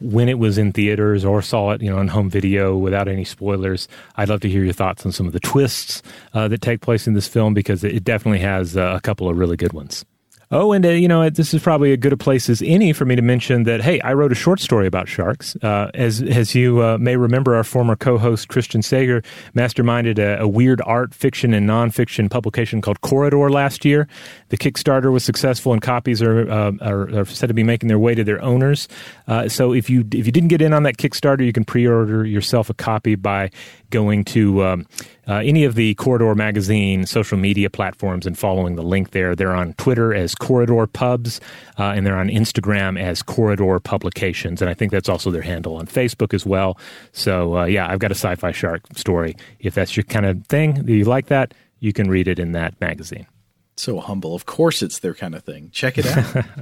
when it was in theaters or saw it, you know, on home video without any spoilers. I'd love to hear your thoughts on some of the twists uh, that take place in this film because it definitely has uh, a couple of really good ones. Oh, and uh, you know, this is probably as good a place as any for me to mention that. Hey, I wrote a short story about sharks. Uh, as as you uh, may remember, our former co-host Christian Sager masterminded a, a, weird art fiction and nonfiction publication called Corridor last year. The Kickstarter was successful, and copies are uh, are, are, said to be making their way to their owners. Uh, so if you if you didn't get in on that Kickstarter, you can pre-order yourself a copy by going to um, uh, any of the Corridor Magazine social media platforms and following the link there. They're on Twitter as Corridor Pubs, uh, and they're on Instagram as Corridor Publications, and I think that's also their handle on Facebook as well. So uh, yeah, I've got a sci-fi shark story. If that's your kind of thing, you like that, you can read it in that magazine. So humble. Of course, it's their kind of thing. Check it out.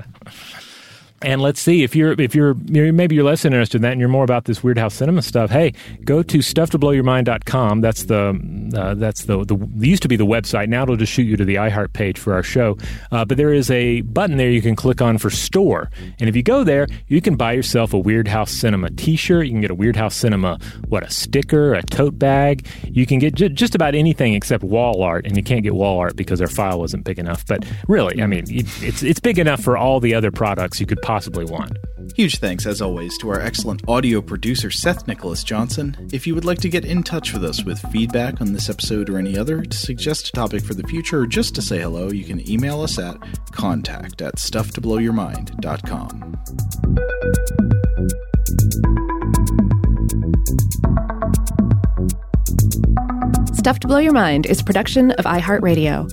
And let's see if you're if you're maybe you're less interested in that and you're more about this Weirdhouse Cinema stuff. Hey, go to stufftoblowyourmind.com. That's the uh, that's the, the used to be the website. Now it'll just shoot you to the iHeart page for our show. Uh, but there is a button there you can click on for store, and if you go there, you can buy yourself a Weirdhouse Cinema T-shirt. You can get a Weirdhouse Cinema what a sticker, a tote bag. You can get j- just about anything except wall art, and you can't get wall art because our file wasn't big enough. But really, I mean, it's it's big enough for all the other products you could want. Huge thanks, as always, to our excellent audio producer, Seth Nicholas Johnson. If you would like to get in touch with us with feedback on this episode or any other, to suggest a topic for the future, or just to say hello, you can email us at contact at stufftoblowyourmind.com. Stuff to Blow Your Mind is a production of iHeartRadio.